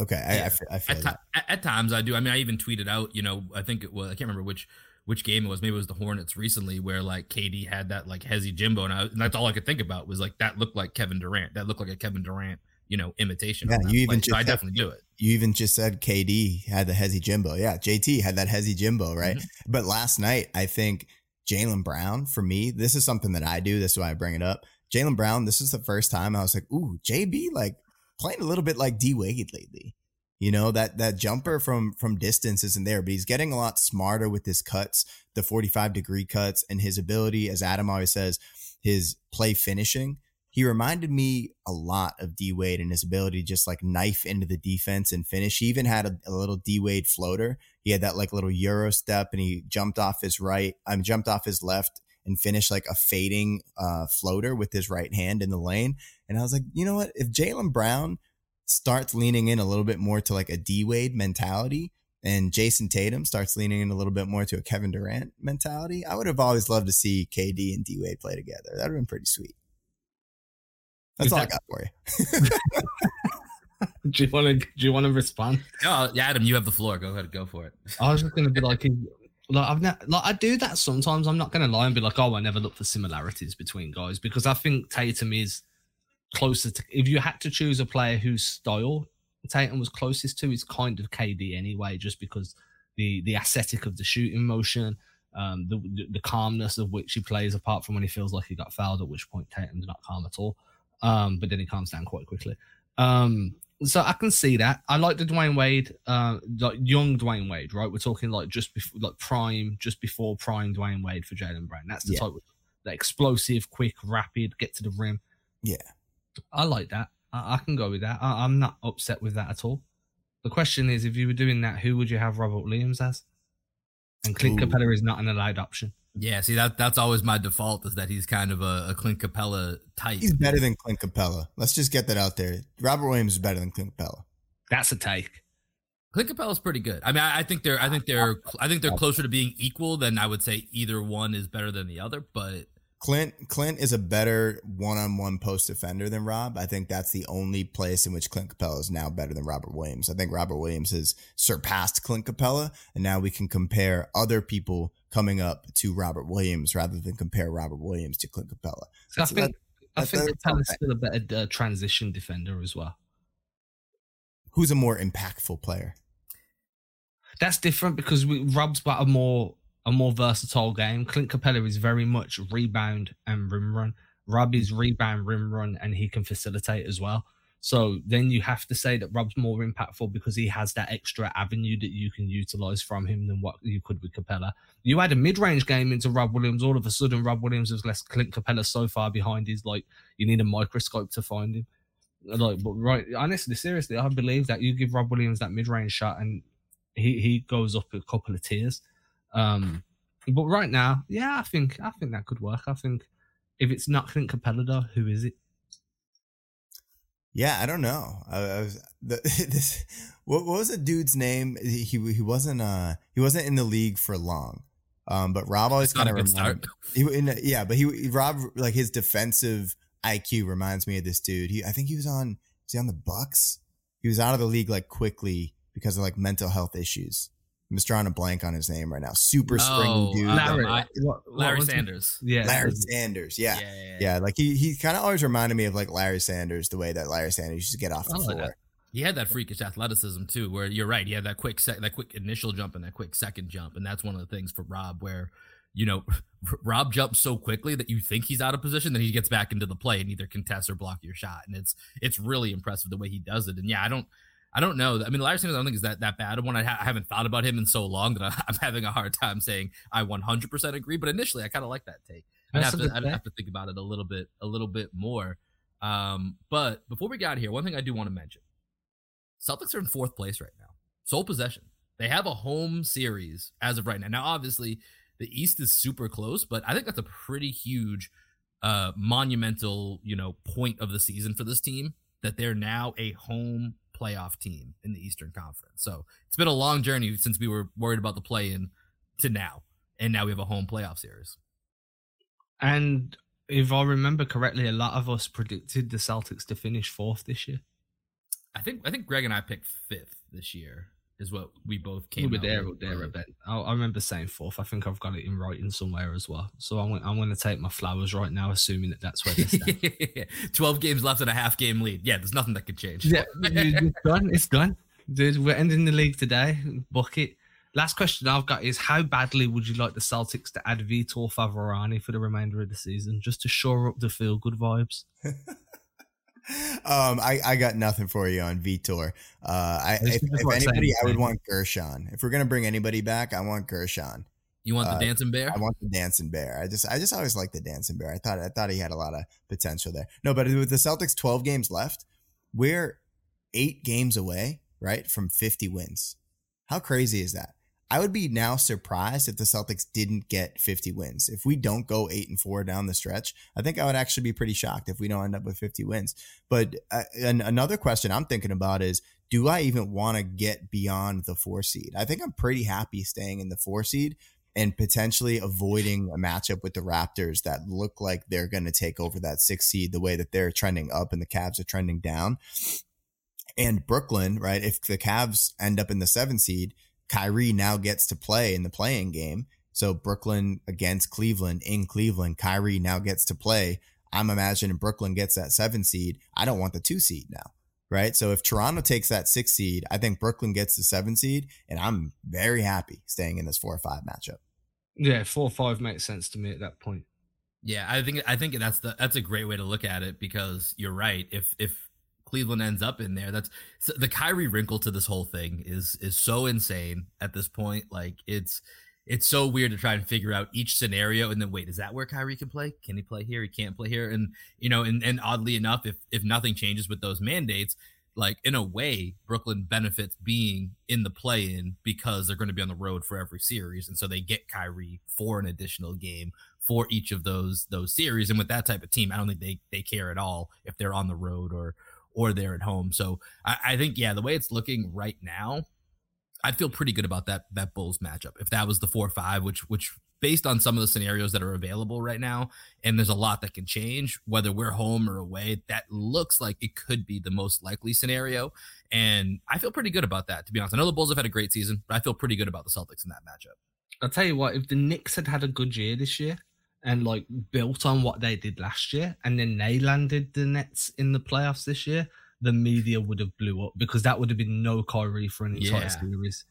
Okay, I, yeah. I, I feel at, t- at, times I do. I mean, I even tweeted out. You know, I think it was. I can't remember which which game it was. Maybe it was the Hornets recently, where like KD had that like Hezzy Jimbo, and, I, and that's all I could think about was like that looked like Kevin Durant. That looked like a Kevin Durant, you know, imitation. Yeah, you even just so I definitely do it. You even just said KD had the Hezzy Jimbo. Yeah, JT had that Hezzy Jimbo, right? Mm-hmm. But last night, I think Jaylen Brown for me, this is something that I do. This is why I bring it up. Jaylen Brown, this is the first time I was like, ooh, JB, like playing a little bit like D Wade lately. You know that that jumper from from distance isn't there, but he's getting a lot smarter with his cuts, the 45 degree cuts, and his ability, as Adam always says, his play finishing. He reminded me a lot of D Wade and his ability to just like knife into the defense and finish. He even had a, a little D Wade floater. He had that like little Euro step and he jumped off his right, I'm um, jumped off his left and finish like a fading uh, floater with his right hand in the lane. And I was like, you know what? If Jaylen Brown starts leaning in a little bit more to like a D Wade mentality and Jayson Tatum starts leaning in a little bit more to a Kevin Durant mentality, I would have always loved to see KD and D Wade play together. That would have been pretty sweet. That's all I got for you. do you want to? Do you want to respond? Oh, yeah, Adam, you have the floor. Go ahead, go for it. I was just going to be like, like I've like I do that sometimes. I'm not going to lie and be like, oh, I never look for similarities between guys because I think Tatum is closer to if you had to choose a player whose style Tatum was closest to, is kind of KD anyway, just because the the aesthetic of the shooting motion, um, the, the, the calmness of which he plays, apart from when he feels like he got fouled, at which point Tatum's not calm at all. Um, but then he calms down quite quickly. Um, so I can see that. I like the Dwyane Wade, uh, like young Dwyane Wade, right? We're talking like just before, like prime, just before prime Dwyane Wade for Jaylen Brown. That's the yeah. type of the explosive, quick, rapid, get to the rim. Yeah. I like that. I, I can go with that. I, am not upset with that at all. The question is, if you were doing that, who would you have Robert Williams as? And Clint Ooh. Capela is not an allowed option. Yeah, see that that's always my default is that he's kind of a, a Clint Capela type. He's better than Clint Capela. Let's just get that out there. Robert Williams is better than Clint Capela. That's a take. Clint Capela's pretty good. I mean, I, I think they're I think they're I think they're closer to being equal than I would say either one is better than the other, but Clint Clint is a better one-on-one post defender than Rob. I think that's the only place in which Clint Capela is now better than Robert Williams. I think Robert Williams has surpassed Clint Capela, and now we can compare other people coming up to Robert Williams rather than compare Robert Williams to Clint Capela. So I think that, I think still a better uh, transition defender as well. Who's a more impactful player? That's different because we, Rob's got a more a more versatile game. Clint Capela is very much rebound and rim run. Rob is rebound, rim run, and he can facilitate as well. So then you have to say that Rob's more impactful because he has that extra avenue that you can utilize from him than what you could with Capela. You add a mid-range game into Rob Williams, all of a sudden Rob Williams has less Clint Capela so far behind. He's like you need a microscope to find him. Like, but right, honestly, seriously, I believe that you give Rob Williams that mid-range shot and he he goes up a couple of tiers. Um, but right now, yeah, I think I think that could work. I think if it's not Clint Capela, though, who is it? Yeah, I don't know. I, I was the, this. What, what was the dude's name? He he wasn't uh he wasn't in the league for long. Um, but Rob always kind of reminded. He, in, yeah, but he Rob like his defensive IQ reminds me of this dude. He I think he was on was he on the Bucks? He was out of the league like quickly because of like mental health issues. I'm just drawing a blank on his name right now. Super springy oh, dude. Uh, Larry, I, Larry Sanders. Yeah. Larry Sanders. Yeah. Yeah. yeah, yeah. Like he he kind of always reminded me of like Larry Sanders, the way that Larry Sanders used to get off the oh, floor. Yeah. He had that freakish athleticism too, where you're right. He had that quick sec, that quick initial jump and that quick second jump, and that's one of the things for Rob where you know, Rob jumps so quickly that you think he's out of position, then he gets back into the play and either contests or block your shot. And it's it's really impressive the way he does it. And yeah, I don't I don't know. I mean, Larry Sanders, I don't think is that that bad of one. I, ha- I haven't thought about him in so long that I, am having a hard time saying I 100% agree. But initially, I kind of like that take. I'd have, to, I'd have to think about it a little bit, a little bit more. Um, but before we got here, one thing I do want to mention: Celtics are in fourth place right now, sole possession. They have a home series as of right now. Now, obviously, the East is super close, but I think that's a pretty huge, uh, monumental, you know, point of the season for this team that they're now a home playoff team in the Eastern Conference. So it's been a long journey since we were worried about the play in to now. And now we have a home playoff series. And if I remember correctly, a lot of us predicted the Celtics to finish fourth this year. I think I think Greg and I picked fifth this year is what we both came. We were there or there event. I, I, remember saying fourth. I think I've got it in writing somewhere as well. So I'm, I'm going to take my flowers right now, assuming that that's where they stand. Twelve games left and a half game lead. Yeah, there's nothing that could change. Yeah, it's done. It's done, dude. We're ending the league today. Bucket. Last question I've got is: How badly would you like the Celtics to add Vitor Faverani for the remainder of the season, just to shore up the feel good vibes? um, I, I got nothing for you on Vitor. Uh, I, if, if anybody, I would want Guerschon. If we're gonna bring anybody back, I want Guerschon. You want the uh, dancing bear? I want the dancing bear. I just, I just always liked the dancing bear. I thought, I thought he had a lot of potential there. No, but with the Celtics, twelve games left, we're eight games away, right, from fifty wins. How crazy is that? I would be now surprised if the Celtics didn't get 50 wins. If we don't go eight and four down the stretch, I think I would actually be pretty shocked if we don't end up with 50 wins. But uh, another question I'm thinking about is do I even want to get beyond the four seed? I think I'm pretty happy staying in the four seed and potentially avoiding a matchup with the Raptors that look like they're going to take over that six seed the way that they're trending up and the Cavs are trending down. And Brooklyn, right? If the Cavs end up in the seven seed, Kyrie now gets to play in the playing game. So Brooklyn against Cleveland in Cleveland, Kyrie now gets to play. I'm imagining Brooklyn gets that seven seed. I don't want the two seed now. Right. So if Toronto takes that six seed, I think Brooklyn gets the seven seed, and I'm very happy staying in this four or five matchup. Yeah, four or five makes sense to me at that point. Yeah, I think I think that's the that's a great way to look at it because you're right. If if Cleveland ends up in there. That's the Kyrie wrinkle to this whole thing is is so insane at this point. Like it's it's so weird to try and figure out each scenario and then wait, is that where Kyrie can play? Can he play here? He can't play here. And you know, and, and oddly enough, if if nothing changes with those mandates, like in a way, Brooklyn benefits being in the play in because they're going to be on the road for every series. And so they get Kyrie for an additional game for each of those those series. And with that type of team, I don't think they they care at all if they're on the road or or they're at home. So I, I think, yeah, the way it's looking right now, I'd feel pretty good about that that Bulls matchup if that was the four five, which which based on some of the scenarios that are available right now, and there's a lot that can change, whether we're home or away, that looks like it could be the most likely scenario. And I feel pretty good about that, to be honest. I know the Bulls have had a great season, but I feel pretty good about the Celtics in that matchup. I'll tell you what, if the Knicks had had a good year this year, and like built on what they did last year, and then they landed the Nets in the playoffs this year, the media would have blew up because that would have been no Kyrie for an entire yeah. series.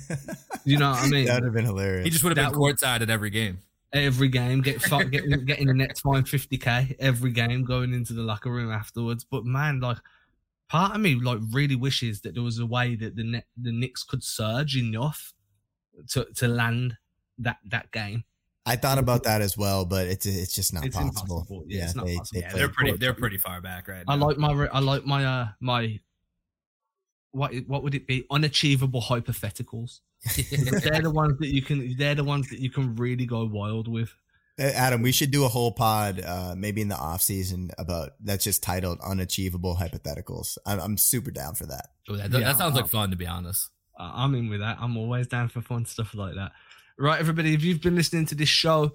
you know what I mean? That would have been hilarious. He just would have been courtside at every game. Every game, get get getting the Nets fine fifty k every game, going into the locker room afterwards. But man, like part of me like really wishes that there was a way that the net, the Knicks could surge enough to to land that that game. I thought about that as well, but it's it's just not it's possible. Yeah, yeah, it's not they, possible. They yeah, they're pretty they're pretty far back right now. I like my I like my uh my what what would it be unachievable hypotheticals. they're the ones that you can they're the ones that you can really go wild with. Adam, we should do a whole pod, uh, maybe in the off season about that's just titled "Unachievable Hypotheticals." I'm, I'm super down for that. Oh, that, that, yeah, sounds like fun, to be honest. I'm in with that. I'm always down for fun stuff like that. Right, everybody, if you've been listening to this show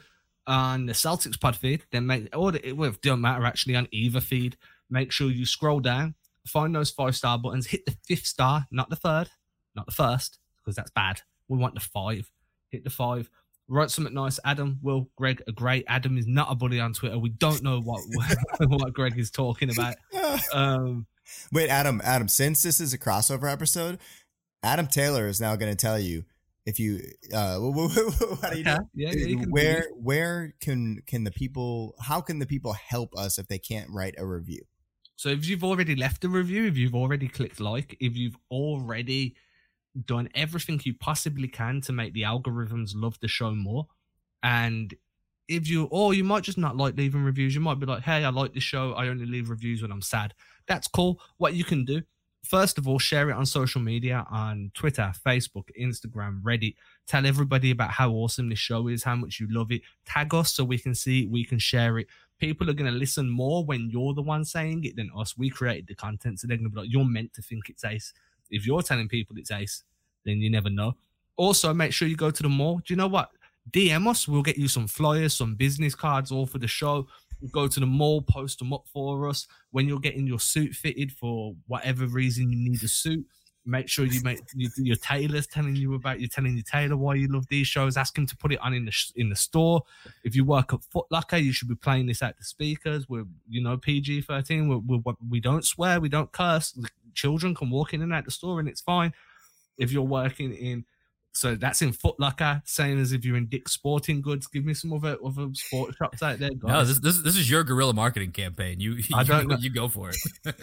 on the Celtics pod feed, then make or it well, don't matter actually on either feed. Make sure you scroll down, find those five star buttons, hit the fifth star, not the third, not the first, because that's bad. We want the five. Hit the five. Write something nice. Adam, Will, Greg a great. Adam is not a bully on Twitter. We don't know what what Greg is talking about. Um, Wait, Adam, Adam, since this is a crossover episode, Adam Taylor is now going to tell you if you uh how do you know? yeah, yeah you where where can can the people how can the people help us if they can't write a review? So if you've already left a review if you've already clicked like if you've already done everything you possibly can to make the algorithms love the show more and if you or you might just not like leaving reviews you might be like hey i like the show i only leave reviews when i'm sad. That's cool. What you can do first of all, share it on social media on Twitter, Facebook, Instagram, Reddit. Tell everybody about how awesome this show is, how much you love it. Tag us so we can see we can share it. People are going to listen more when you're the one saying it than us. We created the content, so they're going to be like, you're meant to think it's ace. If you're telling people it's ace, then you never know. Also, make sure you go to the mall. Do you know what? DM us. We'll get you some flyers, some business cards, all for the show go to the mall, post them up for us. When you're getting your suit fitted for whatever reason you need a suit, make sure you make your tailor's telling you about you're telling your tailor why you love these shows. Ask him to put it on in the in the store. If you work at Foot Locker, you should be playing this at the speakers. We're you know PG thirteen. We we we don't swear, we don't curse. Children can walk in and out the store and it's fine. If you're working in so that's in Footlocker, same as if you're in Dick's Sporting Goods. Give me some other other sport shops out there. Guys. No, this, this this is your guerrilla marketing campaign. You, you I don't know. you go for it.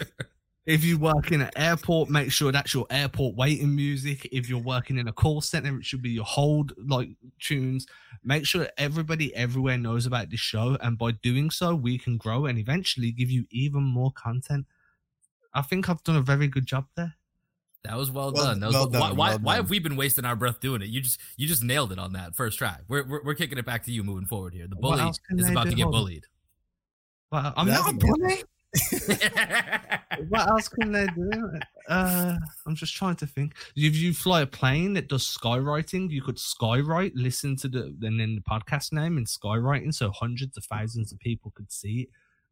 if you work in an airport, make sure that's your airport waiting music. If you're working in a call center, it should be your hold like tunes. Make sure everybody everywhere knows about this show, and by doing so, we can grow and eventually give you even more content. I think I've done a very good job there. That was well, well done. That was well, well done. Why, well why, have we been wasting our breath doing it? You just you just nailed it on that first try. We're we're, we're kicking it back to you moving forward here. The bully is about to get bullied. Well, I'm That's not a bully. what else can they do? Uh, I'm just trying to think. If you fly a plane that does skywriting, you could skywrite, listen to the and then the podcast name and skywriting, so hundreds of thousands of people could see it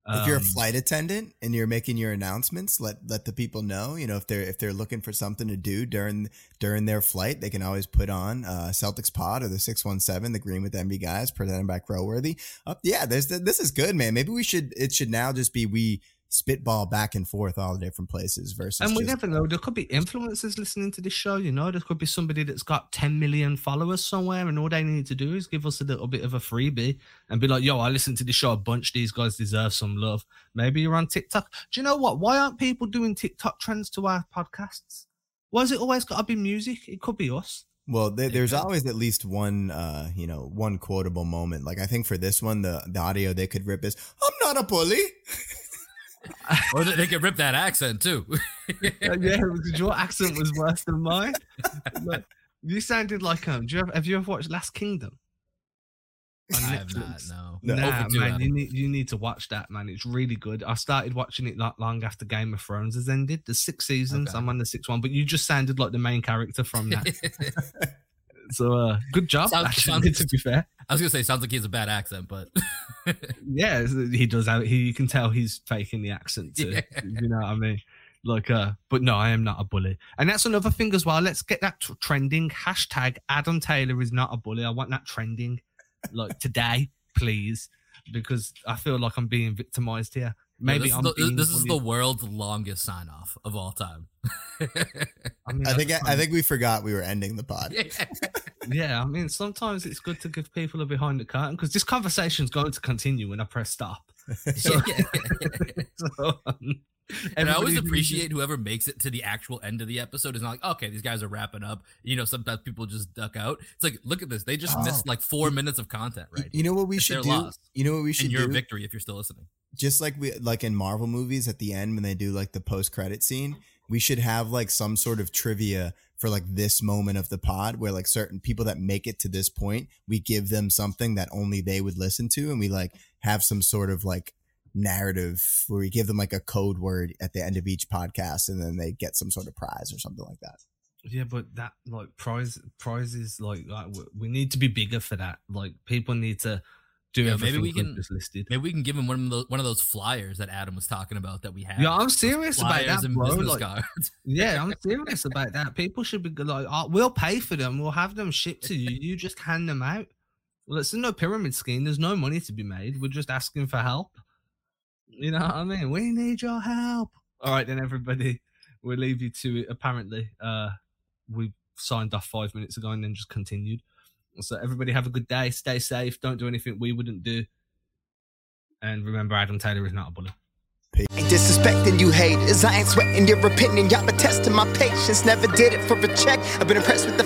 if you're a um, flight attendant and you're making your announcements, let let the people know. You know, if they're if they're looking for something to do during during their flight, they can always put on uh, Celtics Pod or the six one seven, the Green with MB guys, presented by Crowworthy. Uh, yeah, there's this is good, man. Maybe we should it should now just be we spitball back and forth all the different places versus and we just, never know there could be influencers listening to this show you know there could be somebody that's got 10 million followers somewhere and all they need to do is give us a little bit of a freebie and be like yo i listened to this show a bunch these guys deserve some love. Maybe you're on tiktok. Do you know what? Why aren't people doing tiktok trends to our podcasts? Why has it always got to be music? It could be us. Well, there's always at least one, uh, you know, one quotable moment. Like I think for this one, the the audio they could rip is "I'm not a bully." or they could rip that accent too. yeah, because your accent was worse than mine. you sounded like um. Do you have, have you ever watched Last Kingdom? I have not. No, no. Nah, man, you need you need to watch that, man. It's really good. I started watching it not long after Game of Thrones has ended. The six seasons. Okay. I'm on the sixth one, but you just sounded like the main character from that. so uh, good job. Sounds, actually, sounds, to be fair, I was gonna say sounds like he has a bad accent, but yeah, he does. Have, he you can tell he's faking the accent. Too, yeah. You know what I mean? Like, uh, but no, I am not a bully, and that's another thing as well. Let's get that trending. Hashtag Adam Taylor is not a bully. I want that trending, like today, please, because I feel like I'm being victimized here. Maybe yeah, this, is the, this is the, world's longest sign off of all time. I, mean, I think I, I, think we forgot we were ending the pod. Yeah. yeah, I mean sometimes it's good to give people a behind the curtain because this conversation is going to continue when I press stop. So, so um, and I always appreciate whoever makes it to the actual end of the episode is not like, okay, these guys are wrapping up. You know, sometimes people just duck out. It's like, look at this. They just oh. missed like four minutes of content, right? You know what we should do? Lost. You know what we should and your do? victory if you're still listening. Just like we like in Marvel movies at the end when they do like the post credit scene, we should have like some sort of trivia for like this moment of the pod where like certain people that make it to this point, we give them something that only they would listen to and we like have some sort of like narrative where we give them like a code word at the end of each podcast and then they get some sort of prize or something like that. Yeah, but that like prize prizes like, like we need to be bigger for that. Like people need to do yeah, maybe we can just listed. Maybe we can give him one of those one of those flyers that Adam was talking about that we have. Yeah, I'm serious about that, bro. Like, yeah, I'm serious about that. People should be like, oh, we'll pay for them. We'll have them shipped to you. You just hand them out. Well, it's no pyramid scheme. There's no money to be made. We're just asking for help. You know what I mean? We need your help. All right, then, everybody. We'll leave you to it. Apparently, uh, we signed off five minutes ago and then just continued. So, everybody, have a good day. Stay safe. Don't do anything we wouldn't do. And remember, Adam Taylor is not a bully. Ain't disrespecting you haters. I ain't sweating your opinion. Y'all been testing my patience. Never did it for a check. I've been impressed with the